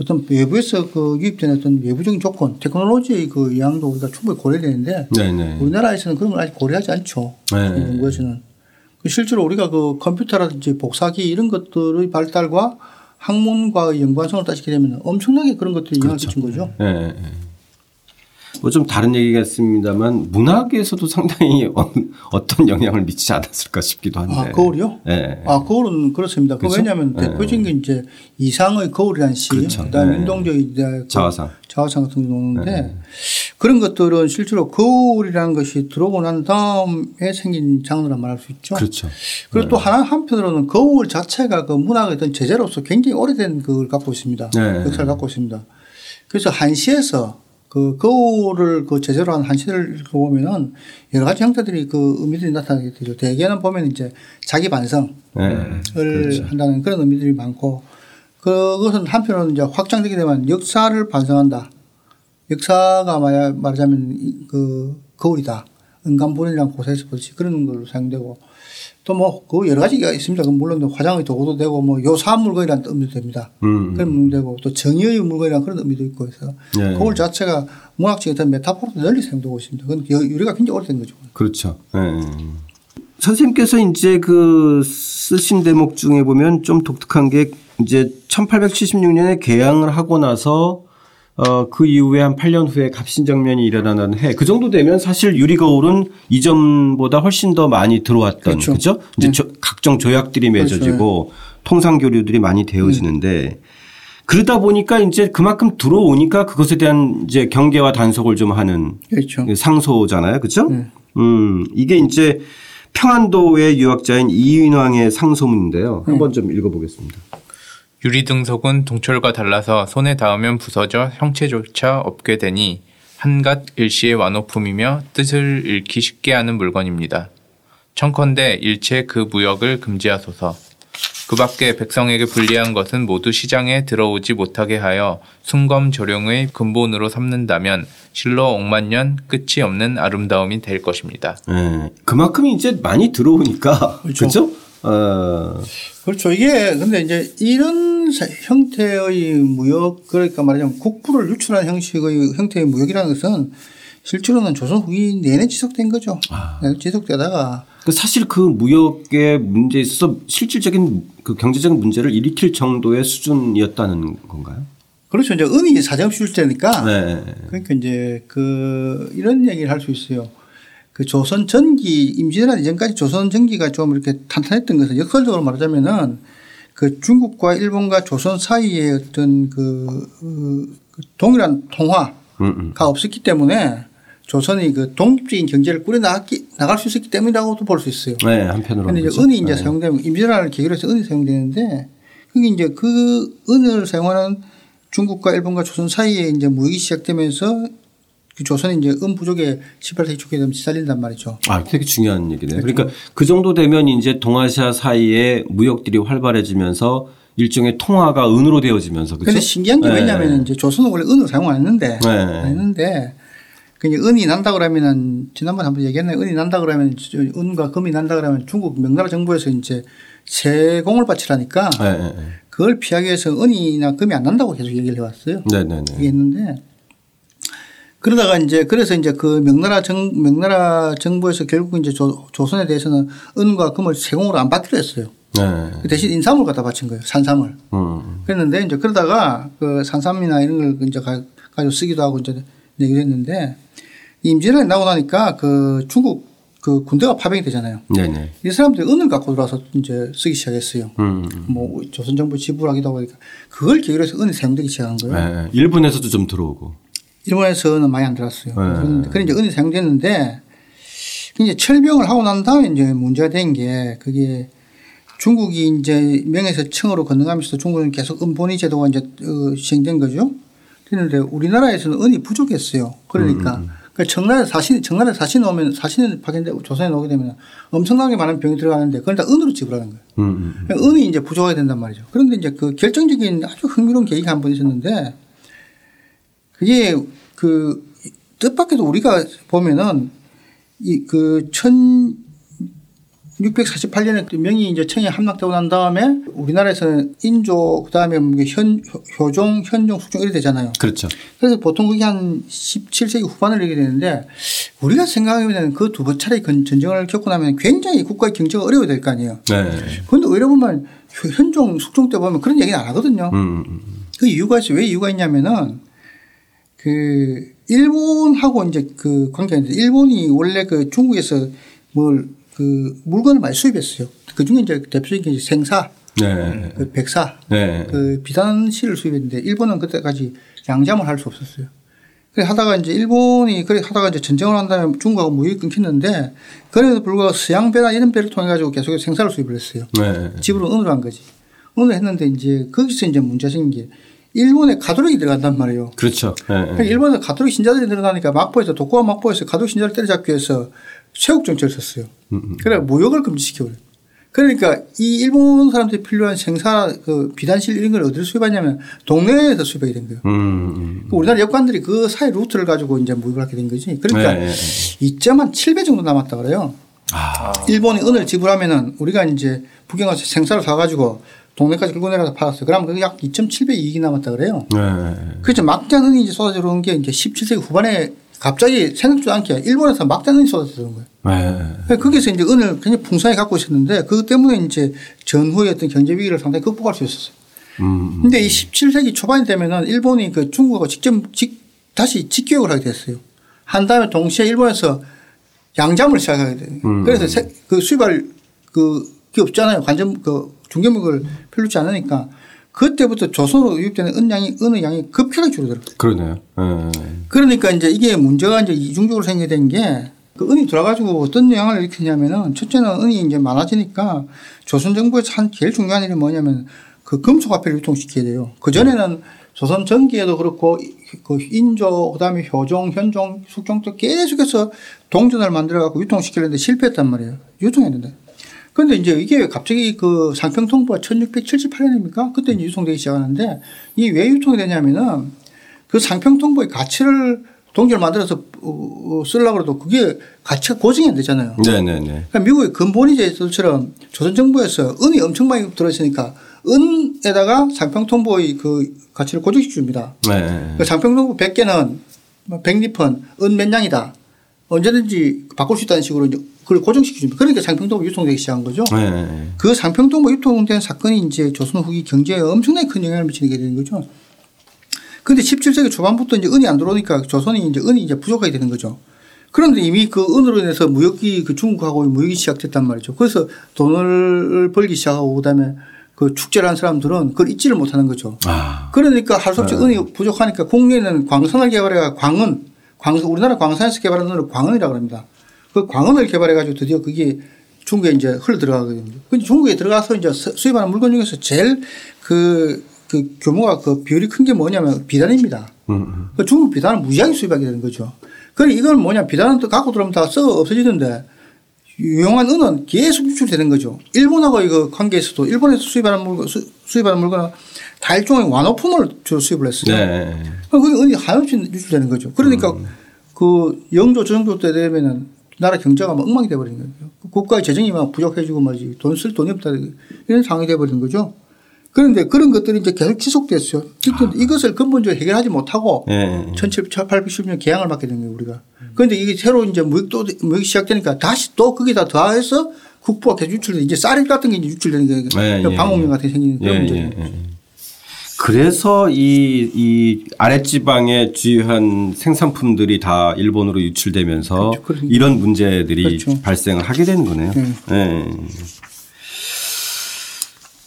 어떤 외부에서 그 유입된 어떤 외부적인 조건, 테크놀로지의 그 영향도 우리가 충분히 고려되는데 네네. 우리나라에서는 그런 걸 아직 고려하지 않죠. 네. 연구에서는. 그 실제로 우리가 그 컴퓨터라든지 복사기 이런 것들의 발달과 학문과의 연관성을 따지게 되면 엄청나게 그런 것들이 영향을 끼친 거죠. 예, 예. 뭐 좀 다른 얘기겠습니다만 문학에서도 상당히 어- 어떤 영향을 미치지 않았을까 싶기도 한데. 아, 거울이요? 예. 아, 거울은 그렇습니다. 그 그렇죠? 왜냐하면 예. 대표적인 게 이제 이상의 거울이라는 시, 그렇죠. 그다음에 예. 인동적인 그 자화상. 자화상 같은 게 나오는데 예. 그런 것들은 실제로 거울이라는 것이 들어오고 난 다음에 생긴 장르라 말할 수 있죠. 그렇죠. 그리고 또 하나 한편으로는 거울 자체가 그 문학의 어떤 제재로서 굉장히 오래된 그걸 갖고 있습니다. 네. 역사를 갖고 있습니다. 그래서 한시에서 그 거울을 그 제재로 한 한시를 보면은 여러 가지 형태들이 그 의미들이 나타나게 되죠. 대개는 보면 이제 자기 반성을 예. 그렇죠. 한다는 그런 의미들이 많고 그것은 한편으로는 이제 확장되게 되면 역사를 반성한다. 역사가 말- 말하자면 이- 그 거울이다. 은간본이랑 고사에서 보듯이 그런 걸로 사용되고 또 뭐 그 여러 가지가 있습니다. 그 물론 화장의 도구도 되고 뭐 요사 물건이라는 의미도 됩니다. 음. 그런 의미도 되고 또 정의의 물건이라는 그런 의미도 있고 해서 네. 거울 자체가 문학적인 어떤 메타포로 널리 사용되고 있습니다. 그건 여- 유래가 굉장히 오래된 거죠. 그렇죠. 예. 선생님께서 이제 그 쓰신 대목 중에 보면 좀 독특한 게 이제 1876년에 개항을 하고 나서 어, 그 이후에 한 8년 후에 갑신정면이 일어나는 해. 그 정도 되면 사실 유리거울은 이전보다 훨씬 더 많이 들어왔던 그렇죠. 그죠? 이제 조- 각종 조약들이 맺어지고 통상 교류들이 많이 되어지는데 그러다 보니까 이제 그만큼 들어오니까 그것에 대한 이제 경계와 단속을 좀 하는 그렇죠. 상소잖아요. 그렇죠? 음, 이게 이제 평안도의 유학자인 이윤왕의 상소문인데요. 한번 좀 읽어보겠습니다. 유리등석은 동철과 달라서 손에 닿으면 부서져 형체조차 없게 되니 한갓 일시의 완호품이며 뜻을 잃기 쉽게 하는 물건입니다. 청컨대 일체 그 무역을 금지하소서. 그 밖에 백성에게 불리한 것은 모두 시장에 들어오지 못하게 하여 순검 조령의 근본으로 삼는다면 실로 억만년 끝이 없는 아름다움이 될 것입니다. 예. 그만큼 이제 많이 들어오니까 그렇죠. 그렇죠? 어, 그렇죠. 이게 근데 이제 이런 사- 형태의 무역 그러니까 말하자면 국부를 유출한 형식의 형태의 무역이라는 것은 실제로는 조선 후기 내내 지속된 거죠. 네, 지속되다가 그 사실 그 무역의 문제에 있어서 실질적인 그 경제적인 문제를 일으킬 정도의 수준이었다는 건가요? 그렇죠. 이제 은이 사정없이 출제니까 네. 그러니까 이제 그 이런 얘기를 할 수 있어요. 그 조선 전기 임진왜란 이전까지 조선 전기가 좀 이렇게 탄탄했던 것은 역설적으로 말하자면은 그 중국과 일본과 조선 사이에 어떤 그, 그 동일한 통화가 음, 음. 없었기 때문에 조선이 그 독립적인 경제를 꾸려 나갔기, 나갈 수 있었기 때문이라고도 볼 수 있어요. 네, 한편으로는. 근데 이제 그렇죠? 은이 이제 네. 사용되면 임진왜란을 계기로 해서 은이 사용되는데 그게 이제 그 은을 사용하는 중국과 일본과 조선 사이에 이제 무역이 시작되면서 그 조선이 이제 은 부족에 18세기 초기에 되면 시달린단 말이죠. 아, 되게 중요한 얘기네요. 그러니까 그 정도 되면 이제 동아시아 사이에 무역들이 활발해지면서 일종의 통화가 은으로 되어지면서 그렇죠? 그런데 신기한 게 네. 왜냐하면 이제 조선은 원래 은을 사용 안 했는데 네. 안 했는데 그 이제 은이 난다 그러면은 지난번에 한번 얘기했나요? 은이 난다 그러면 저 은과 금이 난다 그러면 중국 명나라 정부에서 이제 세공을 바치라니까 네, 네, 네. 그걸 피하기 위해서 은이나 금이 안 난다고 계속 얘기를 해왔어요. 네, 네, 네. 얘기했는데 그러다가 이제 그래서 이제 그 명나라 정 명나라 정부에서 결국 이제 조, 조선에 대해서는 은과 금을 세공으로 안 받기로 했어요. 네. 그 대신 인삼을 갖다 바친 거예요. 산삼을. 음. 그랬는데 이제 그러다가 그 산삼이나 이런 걸 이제 가, 가지고 쓰기도 하고 이제 얘기를 했는데 임진왜란이 나고 나니까 그 중국 그 군대가 파병이 되잖아요. 네, 네. 이 사람들이 은을 갖고 들어와서 이제 쓰기 시작했어요. 음. 뭐 조선 정부 지불하기도 하고 그러니까 그걸 계기로 해서 은이 사용되기 시작한 거예요. 네. 일본에서도 좀 들어오고. 일본에서는 많이 안 들었어요. 네. 그래 이제 은이 사용됐는데 이제 철병을 하고 난 다음에 이제 문제가 된 게 그게 중국이 이제 명에서 청으로 건너가면서 중국은 계속 은본위 제도가 이제 어, 시행된 거죠. 그런데 우리나라에서는 은이 부족했어요. 그러니까 그 청나라 사신 청나라 사신 오면 사신을 파견되고 조선에 오게 되면 엄청나게 많은 병이 들어가는데 그걸 다 은으로 지불하는 거예요. 음, 음. 은이 이제 부족하게 된단 말이죠. 그런데 이제 그 결정적인 아주 흥미로운 계기가 한 번 있었는데 그게 그 뜻밖에도 우리가 보면은 이 그 1648년에 명이 이제 청에 함락되고 난 다음에 우리나라에서는 인조 그다음에 뭐현 효종 현종 숙종 이래 되잖아요. 그렇죠. 그래서 보통 그게 한 17세기 후반을 얘기 되는데 우리가 생각하면 그 두 번 차례 건- 전쟁을 겪고 나면 굉장히 국가의 경제가 어려워야 될거 아니에요. 네. 그런데 의뢰 보면 현종 숙종 때 보면 그런 얘기는 안 하거든요. 음, 음, 그 이유가 있어요. 왜 이유가 있냐면은 그 일본하고 이제 그 관계가 있는데 일본이 원래 그 중국에서 뭘 그 물건을 많이 수입했어요. 그 중에 이제 대표적인 게 생사, 네. 그 백사, 네. 그 비단실을 수입했는데 일본은 그때까지 양잠을 할 수 없었어요. 그래 하다가 이제 일본이 그래 하다가 이제 전쟁을 한 다음에 중국하고 무역이 끊겼는데 그래도 불구하고 서양 배나 이런 배를 통해 가지고 계속 생사를 수입을 했어요. 네. 집으로 은으로 한 거지. 은으로 했는데 이제 거기서 이제 문제 생긴 게 일본에 가톨릭이 들어간단 말이에요. 그렇죠. 네. 그러니까 일본에서 가톨릭 신자들이 늘어나니까 막보에서 독고와 막보에서 가톨릭 신자를 때려잡기 위해서 세국 정책을 썼어요. 그래 무역을 금지시켜요. 그러니까 이 일본 사람들이 필요한 생사 그 비단실 이런 걸 어디서 수입하냐면 동네에서 수입하게 된 거예요. 음, 음. 그 우리나라 여관들이 그 사이 루트를 가지고 이제 무역을 하게 된 거지. 그러니까 네, 네, 2점 한 7배 정도 남았다 그래요. 아. 일본이 은을 지불하면은 우리가 이제 북경 가서 생사를 사가지고 동네까지 끌고 내려가서 팔았어요. 그러면 약 2.7배 이익이 남았다 그래요. 네. 그렇죠. 막대한 은이 이제 쏟아져 들어온 게 이제 17세기 후반에 갑자기 생각지도 않게 일본에서 막대한 은이 쏟아져 들어온 거예요. 네. 거기서 이제 은을 굉장히 풍성하게 갖고 있었는데 그것 때문에 이제 전후의 어떤 경제 위기를 상당히 극복할 수 있었어요. 음, 근데 이 17세기 초반이 되면은 일본이 그 중국하고 직접 직, 다시 직교역을 하게 됐어요. 한 다음에 동시에 일본에서 양잠을 시작하게 돼요. 음. 그래서 세- 그 수입할 그 게 없잖아요. 관점 그 중개목을 필요치 않으니까 그때부터 조선으로 유입되는 은양이 은의 양이 급격하게 줄어들었어요. 그러네요. 네. 그러니까 이제 이게 문제가 이제 이중적으로 생기게 된게 그 은이 들어가지고 어떤 영향을 일으키냐면은 첫째는 은이 이제 많아지니까 조선 정부에서 한 제일 중요한 일이 뭐냐면 그 금속 화폐를 유통시켜야 돼요. 그 전에는 조선 전기에도 그렇고 그 인조 그다음에 효종, 현종, 숙종 도 계속해서 동전을 만들어 갖고 유통시키려는데 실패했단 말이에요. 된 다. 그런데 이제 이게 갑자기 그 상평 통보가 1678년입니까? 그때 이제 유통되기 시작하는데 이게 왜 유통이 되냐면은 그 상평 통보의 가치를 동결 만들어서 어, 어, 쓰려고 해도 그게 가치가 고정이 안 되잖아요. 네, 네, 네. 그러니까 미국의 근본이제처럼 조선 정부에서 은이 엄청 많이 들어있으니까 은에다가 상평 통보의 그 가치를 고정시켜 줍니다. 네. 그 상평 통보 100개는 100리펀 은몇 냥이다. 언제든지 바꿀 수 있다는 식으로 이제 그걸 고정시켜 줍니다. 그러니까 상평 통보 유통되기 시작한 거죠. 네. 그 상평 통보 유통된 사건이 이제 조선 후기 경제에 엄청나게 큰 영향을 미치게 되는 거죠. 근데 17세기 초반부터 이제 은이 안 들어오니까 조선이 이제 은이 이제 부족하게 되는 거죠. 그런데 이미 그 은으로 인해서 무역이 그 중국하고 무역이 시작됐단 말이죠. 그래서 돈을 벌기 시작하고 그다음에 그 축제를 한 사람들은 그걸 잊지를 못하는 거죠. 아. 그러니까 할 수 없이 은이 부족하니까 국내에는 광선을 개발해 광은 광선 우리나라 광산에서 개발한 은을 광은이라고 합니다. 그 광은을 개발해 가지고 드디어 그게 중국에 이제 흘러 들어가거든요. 근데 중국에 들어가서 이제 수- 수입하는 물건 중에서 제일 그, 그 규모가 그 비율이 큰 게 뭐냐면 비단입니다. 음, 그 중국 비단을 무지하게 수입하게 되는 거죠. 그래 이건 뭐냐 비단은 또 갖고 들어오면 다 썩어 없어지는데 유용한 은은 계속 유출되는 거죠. 일본하고 이거 관계에서도 일본에서 수입하는 물건 수, 수입하는 물건은 다 일종의 완호품을 주로 수입을 했어요. 네. 그게 은이 한없이 유출되는 거죠. 그러니까 그 영조 정조 때 되면은 나라 경제가 막 엉망이 돼버리는 거예요. 국가의 재정이 막 부족해지고 말이지 돈 쓸 돈이 없다 이런 상황이 돼버리는 거죠. 그런데 그런 것들이 이제 계속 지속됐어요. 그런데 이것을 근본적으로 해결하지 못하고 네. 1810년 개항을 받게 된 거예요, 우리가. 그런데 이게 새로 이제 무역도, 무역이 시작되니까 다시 또 거기다 더해서 국부가 계속 유출돼 이제 쌀 같은 게 이제 유출되는 거예요. 네, 예, 방공명 같은 게 생기는 그런 예. 예, 예. 그래서 이, 이 아랫지방에 주요한 생산품들이 다 일본으로 유출되면서 그렇죠. 그러니까. 이런 문제들이 그렇죠. 발생을 하게 되는 거네요. 네. 예.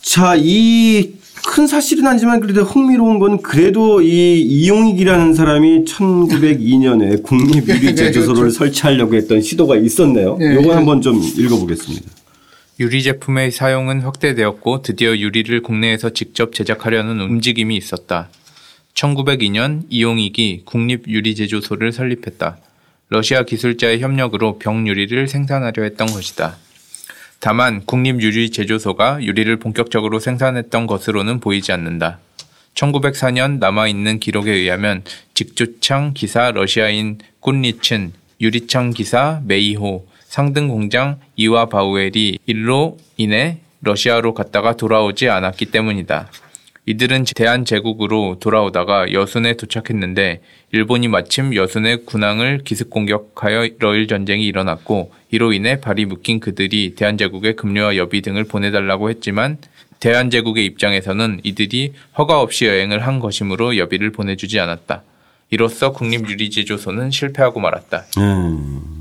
자, 이 큰 사실은 아니지만 그래도 흥미로운 건 그래도 이 이용익이라는 사람이 1902년에 국립유리제조소를 그렇죠. 설치하려고 했던 시도가 있었네요. 네. 요거 한번 좀 읽어보겠습니다. 유리 제품의 사용은 확대되었고 드디어 유리를 국내에서 직접 제작하려는 움직임이 있었다. 1902년 이용익이 국립유리제조소를 설립했다. 러시아 기술자의 협력으로 병유리를 생산하려 했던 것이다. 다만 국립유리제조소가 유리를 본격적으로 생산했던 것으로는 보이지 않는다. 1904년 남아있는 기록에 의하면 직조창 기사 러시아인 꾼리친, 유리창 기사 메이호, 상등 공장 이와 바우엘이 일로 인해 러시아로 갔다가 돌아오지 않았기 때문이다. 이들은 대한제국으로 돌아오다가 여순에 도착했는데 일본이 마침 여순의 군항을 기습 공격하여 러일 전쟁이 일어났고 이로 인해 발이 묶인 그들이 대한제국에 급료와 여비 등을 보내달라고 했지만 대한제국의 입장에서는 이들이 허가 없이 여행을 한 것이므로 여비를 보내주지 않았다. 이로써 국립유리제조소는 실패하고 말았다. 음.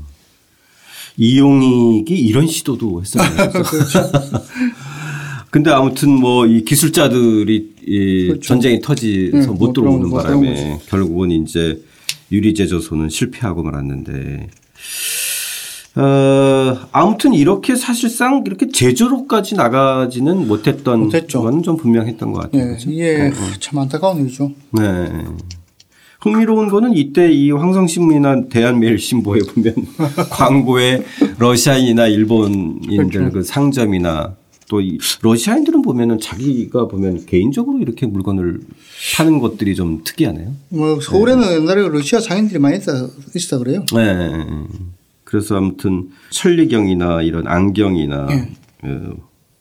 이용익이 이런 시도도 했어요. 그렇죠. 근데 아무튼 뭐 이 기술자들이 이 그렇죠. 전쟁이 터지서 네, 못못 들어오는 들어오는 바람에 결국은 이제 유리제조소는 실패하고 말았는데 어, 아무튼 이렇게 사실상 이렇게 제조로까지 나가지는 못했던 못했죠. 건 좀 분명했던 것 같아요. 예, 그렇죠? 이게 참 안타까운 일이죠. 네. 흥미로운 거는 이때 이 황성신문이나 대한매일신보에 보면 광고에 러시아인이나 일본인들 그렇죠. 그 상점이나 또이 러시아인들은 보면은 자기가 보면 개인적으로 이렇게 물건을 파는 것들이 좀 특이하네요. 뭐 서울에는 옛날에 러시아 상인들이 많이 있어, 있어 그래요. 네. 그래서 아무튼 천리경이나 이런 안경이나 네. 어,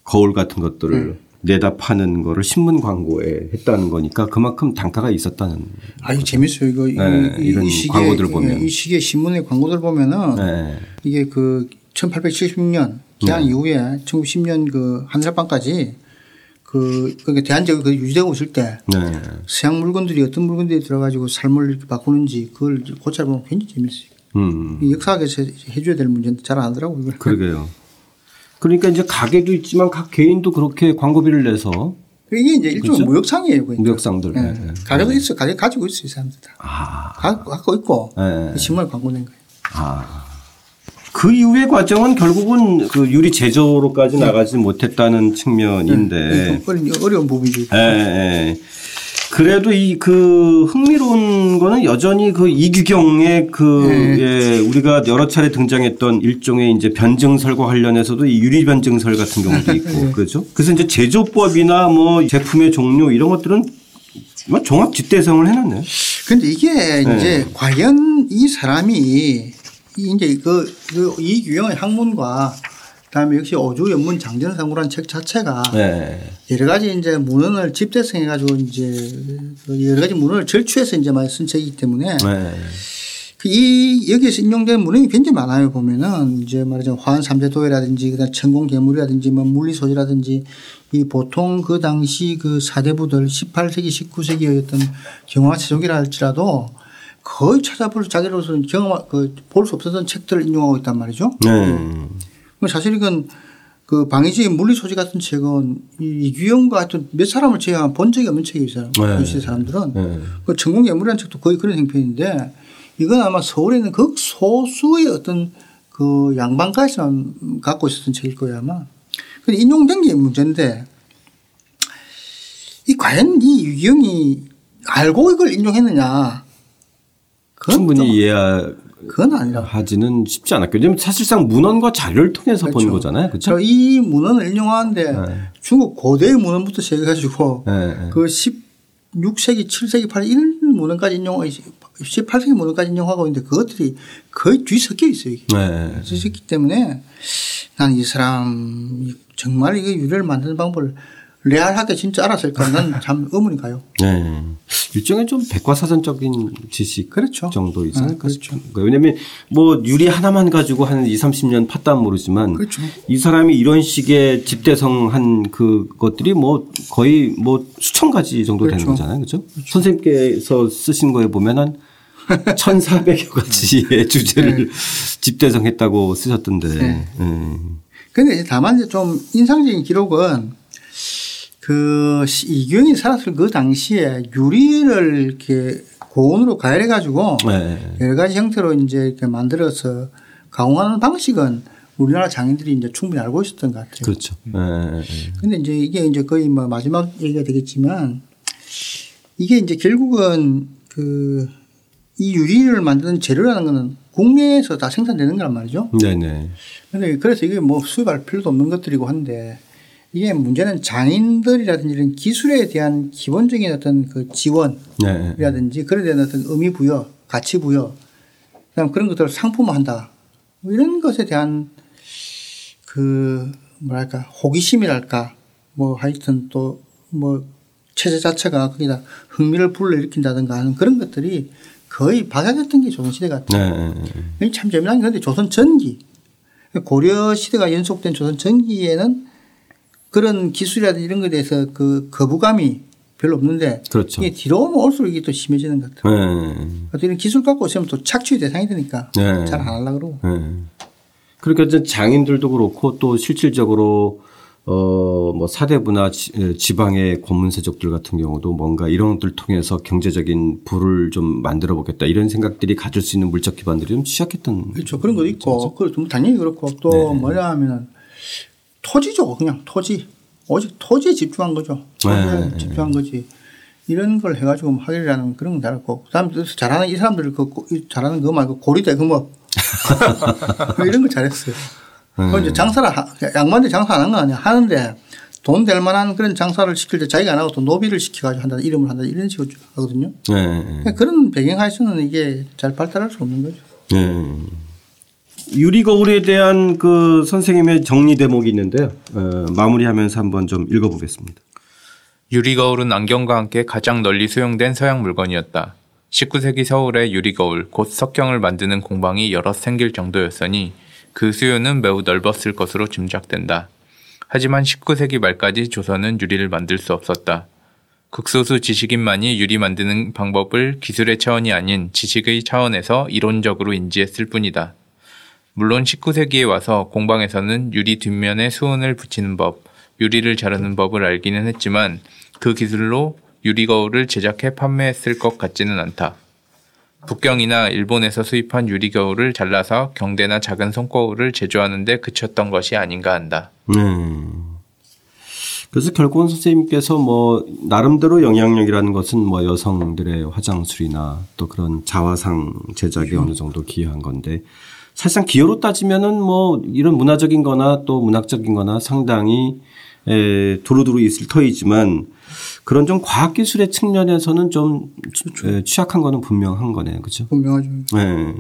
거울 같은 것들을 내다 파는 거를 신문 광고에 했다는 거니까 그만큼 단가가 있었다는. 아유 재밌어요 이거 이- 네, 이, 시기에 광고들을 보면. 이 시기에 신문의 광고들 보면은 네. 이게 그 1870년 개항 네. 이후에 1910년 그 한일합방까지 그 그게 대한제국 그 유지되고 있을 때 네. 서양 물건들이 어떤 물건들이 들어가지고 삶을 이렇게 바꾸는지 그걸 고찰 보면 굉장히 재밌어요. 음. 이 역사학에서 해줘야 될 문제인데 잘 안 하더라고요. 그러게요. 그러니까 이제 가게도 있지만 각 개인도 그렇게 광고비를 내서 이게 이제 일종의 그렇죠? 무역상이에요. 그러니까. 무역상들. 예. 네, 네. 가게도 있어. 가게 가지고 있어요. 이 사람들 다. 아, 갖고, 있고 네. 신문에 광고 낸 거예요. 아. 그 이후의 과정은 결국은 그 유리 제조로까지 나가지 못했다는 측면인데. 좀 어려운, 어려운 부분이죠. 예, 예. 그래도 이 그 흥미로운 거는 여전히 그 이규경의 그 예, 우리가 여러 차례 등장했던 일종의 이제 변증설과 관련해서도 이 유리 변증설 같은 경우도 있고 그렇죠. 그래서 이제 제조법이나 뭐 제품의 종류 이런 것들은 뭐 종합 집대성을 해놨네요. 근데 이게 네. 이제 과연 이 사람이 이 이제 그, 그 이규영의 학문과 그다음에 역시 어주 연문 장전상구라는 책 자체가 네. 여러 가지 이제 문헌을 집대성해 가지고 이제 그 여러 가지 문헌을 절추해서 이제 많이 쓴 책이기 때문에 네. 그이 여기에서 인용된 문헌이 굉장히 많아요 보면은 이제 말하자면 화한 삼재도회라든지 그다음 천공 괴물이라든지 뭐 물리 소지라든지 이 보통 그 당시 그 사대부들 18세기 19세기의 어떤 경화 체족이라 할지라도 거의 찾아볼 자기로서는 경험 그볼 수 없었던 책들을 인용하고 있단 말이죠. 네. 그 사실 이건 그 방위지 물리 소지 같은 책은 이 이규영과 같은 몇 사람을 제외하면 본 적이 없는 책이 있어요. 네. 그 시대 사람들은. 네. 그 천공예물이라는 책도 거의 그런 형편인데 이건 아마 서울에 있는 극소수의 어떤 그 양반가에서만 갖고 있었던 책일 거예요 아마. 근데 인용된 게 문제인데 이 과연 이 유경이 알고 이걸 인용했느냐. 충분히 이해하지는 그건 아니라. 쉽지 않았겠죠. 왜냐면 사실상 문헌과 자료를 통해서 본 그렇죠. 거잖아요. 그렇죠? 저이 문헌을 인용하는데 네. 중국 고대의 문헌부터 시작해가지고 네. 그 16세기, 7세기, 8세기 이런 문헌까지 인용, 18세기 문헌까지 인용하고 있는데 그것들이 거의 뒤섞여 있어요. 이게. 네. 뒤섞기 때문에 난 이 사람 정말 이게 유래를 만드는 방법을 레알하게 진짜 알았을까 난 참 의문이 가요. 네. 일종의 좀 백과사전적인 지식 그렇죠. 정도 있지 네, 않을까 그렇죠. 싶은 거예요. 왜냐하면 뭐 유리 하나만 가지고 한 2, 30년 팠다면 모르지만 그렇죠. 이 사람이 이런 식의 집대성한 그것들이 뭐 거의 뭐 수천 가지 정도 되는 그렇죠. 거잖아요. 그렇죠? 선생님께서 쓰신 거에 보면은 1,400여 가지의 주제를 집대성했다고 쓰셨던데. 네. 네. 근데 다만 이제 좀 인상적인 기록은 그 시- 이경이 살았을 그 당시에 유리를 이렇게 고온으로 가열해 가지고 네. 여러 가지 형태로 이제 이렇게 만들어서 가공하는 방식은 우리나라 장인들이 이제 충분히 알고 있었던 것 같아요. 그렇죠. 네. 근데 이제 이게 이제 거의 뭐 마지막 얘기가 되겠지만 이게 이제 결국은 그 이 유리를 만드는 재료라는 거는 국내에서 다 생산되는 거란 말이죠. 네네. 근데 그래서 이게 뭐 수입할 필요도 없는 것들이고 한데 이게 문제는 장인들이라든지 이런 기술에 대한 기본적인 어떤 그 지원이라든지 네. 그에 대한 어떤 의미 부여, 가치 부여, 그다음 그런 것들을 상품화한다. 뭐 이런 것에 대한 그 뭐랄까 호기심이랄까 뭐 하여튼 또 뭐 체제 자체가 거기다 흥미를 불러일으킨다든가 하는 그런 것들이 거의 박약했던 게 조선시대 같아요. 네. 참 재미난 게 근데 조선 전기 고려 시대가 연속된 조선 전기에는 그런 기술이라든지 이런 것에 대해서 그 거부감이 별로 없는데 그렇죠. 이게 뒤로 오면 올수록 이게 또 심해지는 것 같아요. 네. 이런 기술 갖고 있으면 또 착취 대상이 되니까 네. 잘안 하려고 그러고. 네. 그러니까 장인들도 그렇고 또 실질적으로 어뭐 사대부나 지- 지방의 고문세족들 같은 경우도 뭔가 이런 것들 통해서 경제적인 부를 좀 만들어 보겠다 이런 생각들이 가질 수 있는 물적 기반들이 좀 취약했던 그렇죠. 그런 것도 있고, 그 당연히 그렇고 또 네. 뭐냐 하면은 토지죠. 그냥 토지. 오직 토지에 집중한 거죠. 토지에 네. 집중한 거지. 이런 걸 해가지고 뭐 하기라는 그런 건 다르고. 그 다음 잘하는 이 사람들 그 잘하는 거 말고 고리대 금업. 이런 거 잘했어요. 그 이제 장사를 하- 양반들 장사 안 한 거 아니야. 하는데 돈 될 만한 그런 장사를 시킬 때 자기가 안 하고 또 노비를 시켜가지고 한다. 이름을 한다. 이런 식으로 하거든요. 네. 그러니까 그런 배경하에서는 이게 잘 발달할 수 없는 거죠. 네. 유리 거울에 대한 그 선생님의 정리 대목이 있는데요. 어, 마무리하면서 한번 좀 읽어보겠습니다. 유리 거울은 안경과 함께 가장 널리 수용된 서양 물건이었다. 19세기 서울의 유리 거울, 곧 석경을 만드는 공방이 여럿 생길 정도였으니 그 수요는 매우 넓었을 것으로 짐작된다. 하지만 19세기 말까지 조선은 유리를 만들 수 없었다. 극소수 지식인만이 유리 만드는 방법을 기술의 차원이 아닌 지식의 차원에서 이론적으로 인지했을 뿐이다. 물론 19세기에 와서 공방에서는 유리 뒷면에 수은을 붙이는 법, 유리를 자르는 법을 알기는 했지만 그 기술로 유리 거울을 제작해 판매했을 것 같지는 않다. 북경이나 일본에서 수입한 유리 거울을 잘라서 경대나 작은 손거울을 제조하는 데 그쳤던 것이 아닌가 한다. 네. 그래서 결국은 선생님께서 뭐 나름대로 영향력이라는 것은 뭐 여성들의 화장술이나 또 그런 자화상 제작에 어느 정도 기여한 건데 사실상 기여로 따지면은 뭐 이런 문화적인 거나 또 문학적인 거나 상당히 에, 두루두루 있을 터이지만 그런 좀 과학기술의 측면에서는 좀 에, 취약한 거는 분명한 거네요. 그죠? 분명하죠. 네.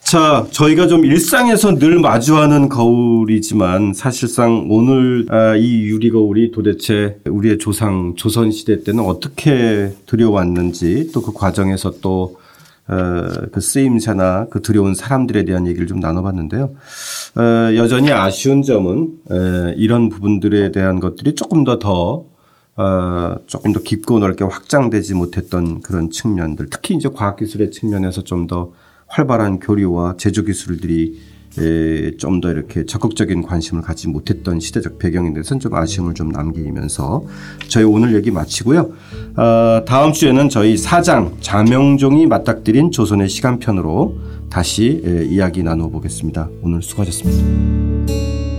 자, 저희가 좀 일상에서 늘 마주하는 거울이지만 사실상 오늘 아, 이 유리 거울이 도대체 우리의 조상 조선 시대 때는 어떻게 들여왔는지 또 그 과정에서 또 어, 그 쓰임새나 그 들여온 사람들에 대한 얘기를 좀 나눠봤는데요. 어, 여전히 아쉬운 점은 에, 이런 부분들에 대한 것들이 조금 더더 어, 조금 더 깊고 넓게 확장되지 못했던 그런 측면들, 특히 이제 과학기술의 측면에서 좀 더 활발한 교류와 제조 기술들이 좀 더 이렇게 적극적인 관심을 갖지 못했던 시대적 대해서는 좀 아쉬움을 좀 남기면서 저희 오늘 얘기 마치고요. 어, 다음 주에는 저희 사장 자명종이 맞닥뜨린 조선의 시간편으로 다시 에, 이야기 나누어 보겠습니다. 오늘 수고하셨습니다.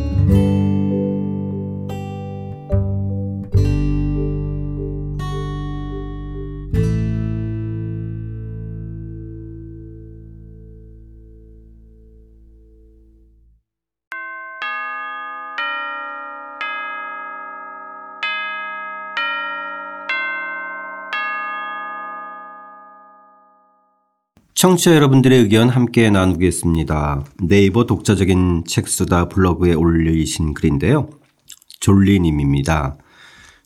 청취자 여러분들의 의견 함께 나누겠습니다. 네이버 독자적인 책수다 블로그에 올리신 글인데요. 졸리님입니다.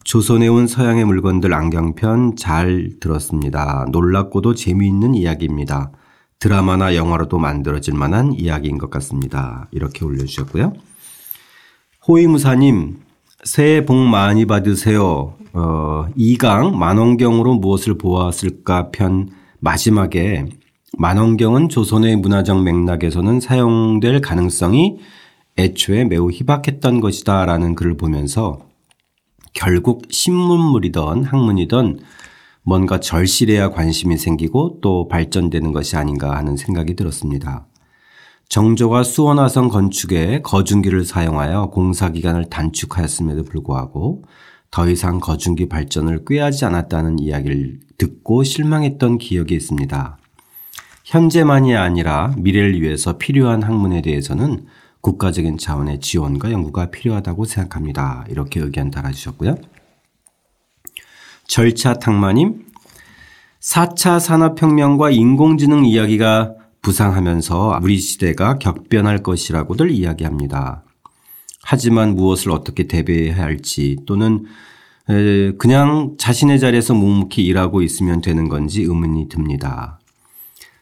조선에 온 서양의 물건들 안경편 잘 들었습니다. 놀랍고도 재미있는 이야기입니다. 드라마나 영화로도 만들어질 만한 이야기인 것 같습니다. 이렇게 올려주셨고요. 호위무사님, 새해 복 많이 받으세요. 어, 2강 만원경으로 무엇을 보았을까 편 마지막에 만원경은 조선의 문화적 맥락에서는 사용될 가능성이 애초에 매우 희박했던 것이다 라는 글을 보면서 결국 신문물이던 학문이던 뭔가 절실해야 관심이 생기고 또 발전되는 것이 아닌가 하는 생각이 들었습니다. 정조가 수원화성 건축에 거중기를 사용하여 공사기간을 단축하였음에도 불구하고 더 이상 거중기 발전을 꾀하지 않았다는 이야기를 듣고 실망했던 기억이 있습니다. 현재만이 아니라 미래를 위해서 필요한 학문에 대해서는 국가적인 차원의 지원과 연구가 필요하다고 생각합니다. 이렇게 의견 달아주셨고요. 절차 탕마님, 4차 산업혁명과 인공지능 이야기가 부상하면서 우리 시대가 격변할 것이라고들 이야기합니다. 하지만 무엇을 어떻게 대비해야 할지 또는 그냥 자신의 자리에서 묵묵히 일하고 있으면 되는 건지 의문이 듭니다.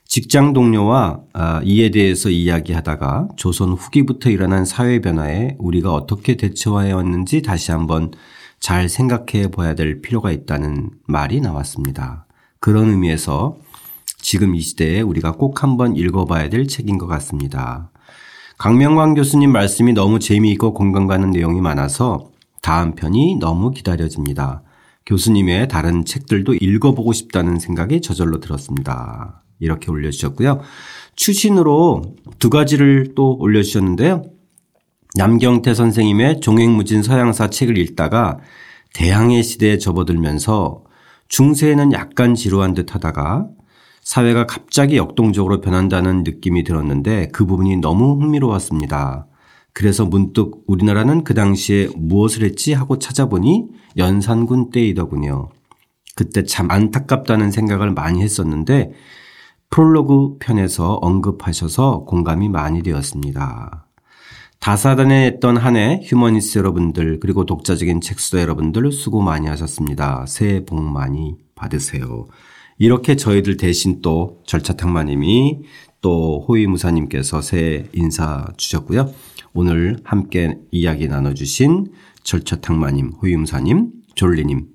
직장 동료와 아, 이에 대해서 이야기하다가 조선 후기부터 일어난 사회 변화에 우리가 어떻게 대처해 왔는지 다시 한번 잘 생각해 봐야 될 필요가 있다는 말이 나왔습니다. 그런 의미에서 지금 이 시대에 우리가 꼭 한번 읽어봐야 될 책인 것 같습니다. 강명광 교수님 말씀이 너무 재미있고 공감 가는 내용이 많아서 다음 편이 너무 기다려집니다. 교수님의 다른 책들도 읽어보고 싶다는 생각이 저절로 들었습니다. 이렇게 올려주셨고요. 추신으로 두 가지를 또 올려주셨는데요. 남경태 선생님의 종횡무진 서양사 책을 읽다가 대항해 시대에 접어들면서 중세에는 약간 지루한 듯 하다가 사회가 갑자기 역동적으로 변한다는 느낌이 들었는데 그 부분이 너무 흥미로웠습니다. 그래서 문득 우리나라는 그 당시에 무엇을 했지 하고 찾아보니 연산군 때이더군요. 그때 참 안타깝다는 생각을 많이 했었는데 프롤로그 편에서 언급하셔서 공감이 많이 되었습니다. 다사다난했던 한 해 휴머니스 여러분들 그리고 독자적인 책수다 여러분들 수고 많이 하셨습니다. 새해 복 많이 받으세요. 이렇게 저희들 대신 또 절차탕마님이 또 호위무사님께서 새해 인사 주셨고요. 오늘 함께 이야기 나눠주신 절차탕마님, 호위무사님, 졸리님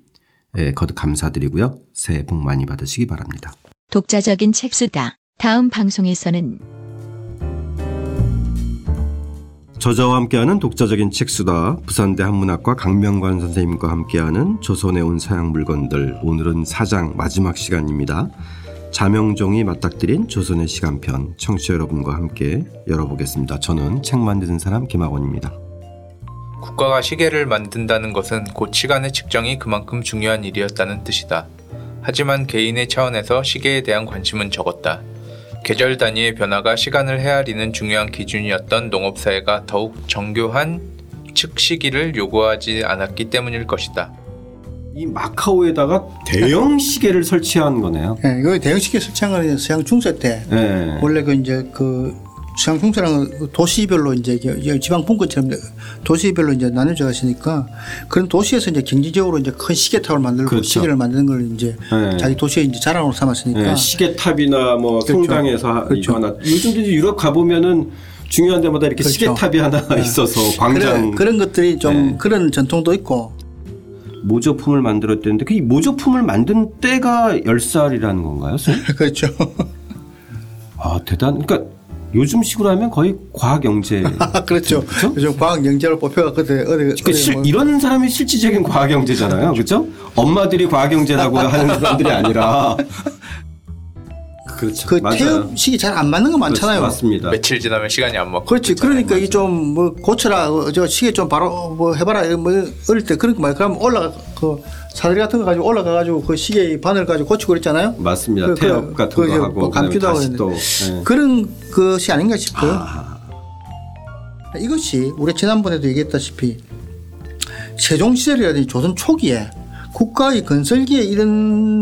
예, 거듭 감사드리고요. 새해 복 많이 받으시기 바랍니다. 독자적인 책수다. 다음 방송에서는 저자와 함께하는 독자적인 책수다 부산대 한문학과 강명관 선생님과 함께하는 조선에 온 서양 물건들 오늘은 사장 마지막 시간입니다. 자명종이 맞닥뜨린 조선의 시간편 청취자 여러분과 함께 열어보겠습니다. 저는 책 만드는 사람 김학원입니다. 국가가 시계를 만든다는 것은 곧 시간의 측정이 그만큼 중요한 일이었다는 뜻이다. 하지만 개인의 차원에서 시계에 대한 관심은 적었다. 계절 단위의 변화가 시간을 헤아리는 중요한 기준이었던 농업사회가 더욱 정교한 측시기를 요구하지 않았기 때문일 것이다. 이 마카오에다가 대형 시계를 설치한 거네요. 예, 이거 대형 시계 설치한 거는 서양 중세 때 네. 원래 그 이제 그 서양 중세랑 도시별로 이제 지방 분권처럼 도시별로 이제 나눠져 있으니까 그런 도시에서 이제 경제적으로 이제 큰 시계탑을 만들고 그렇죠. 시계를 만드는 걸 이제 네. 자기 도시의 이제 자랑으로 삼았으니까 네, 시계탑이나 뭐 그렇죠. 성당에서 하- 그렇죠. 이거 하나 이제 유럽 가 보면은 중요한 데마다 이렇게 그렇죠. 시계탑이 하나 있어서 광장 그런, 그런 것들이 좀 네. 그런 전통도 있고 모조품을 만들었다는데 그 모조품을 만든 때가 10살이라는 건가요? 그렇죠. 아, 대단. 그러니까 요즘 식으로 하면 거의 과학 영재. 그렇죠. 그렇죠? 요즘 과학 영재로 뽑혀갖고 어디 어디 어디 실- 뭐 이런 사람이 실질적인 과학 영재잖아요. 그렇죠? 엄마들이 과학 영재라고 하는 사람들이 아니라 그렇죠. 그 맞아요. 태엽식이 잘 안 맞는 거 많잖아요. 그렇지, 맞습니다. 며칠 지나면 시간이 안 맞고 그렇지. 그러니까 이 좀 뭐 고쳐라. 어, 저 시계 좀 바로 뭐 해봐라. 뭐 어릴 때 그런 거 말이야. 그럼 올라가 그 사다리 같은 거 가지고 올라가 가지고 그 시계 바늘 가지고 고치고 그랬잖아요. 맞습니다. 그- 태엽 그- 같은 그거 이제 하고 뭐 감기도 하고 또 예. 그런 것이 아닌가 싶어요. 아, 이것이 우리 지난번에도 얘기했다시피 세종 시절이라든지 조선 초기에 국가의 건설기에 이런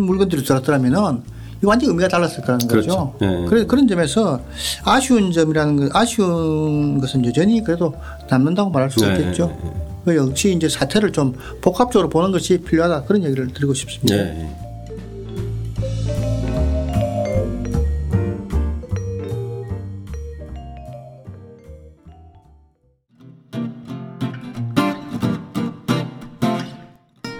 물건들이 들었더라면은 이 완전 의미가 달랐을 거라는 그렇죠. 거죠. 예. 그래 그런 점에서 아쉬운 점이라는 것, 아쉬운 것은 여전히 그래도 남는다고 말할 수 네, 있겠죠. 네, 그 역시 이제 사태를 좀 복합적으로 보는 것이 필요하다 그런 얘기를 드리고 싶습니다.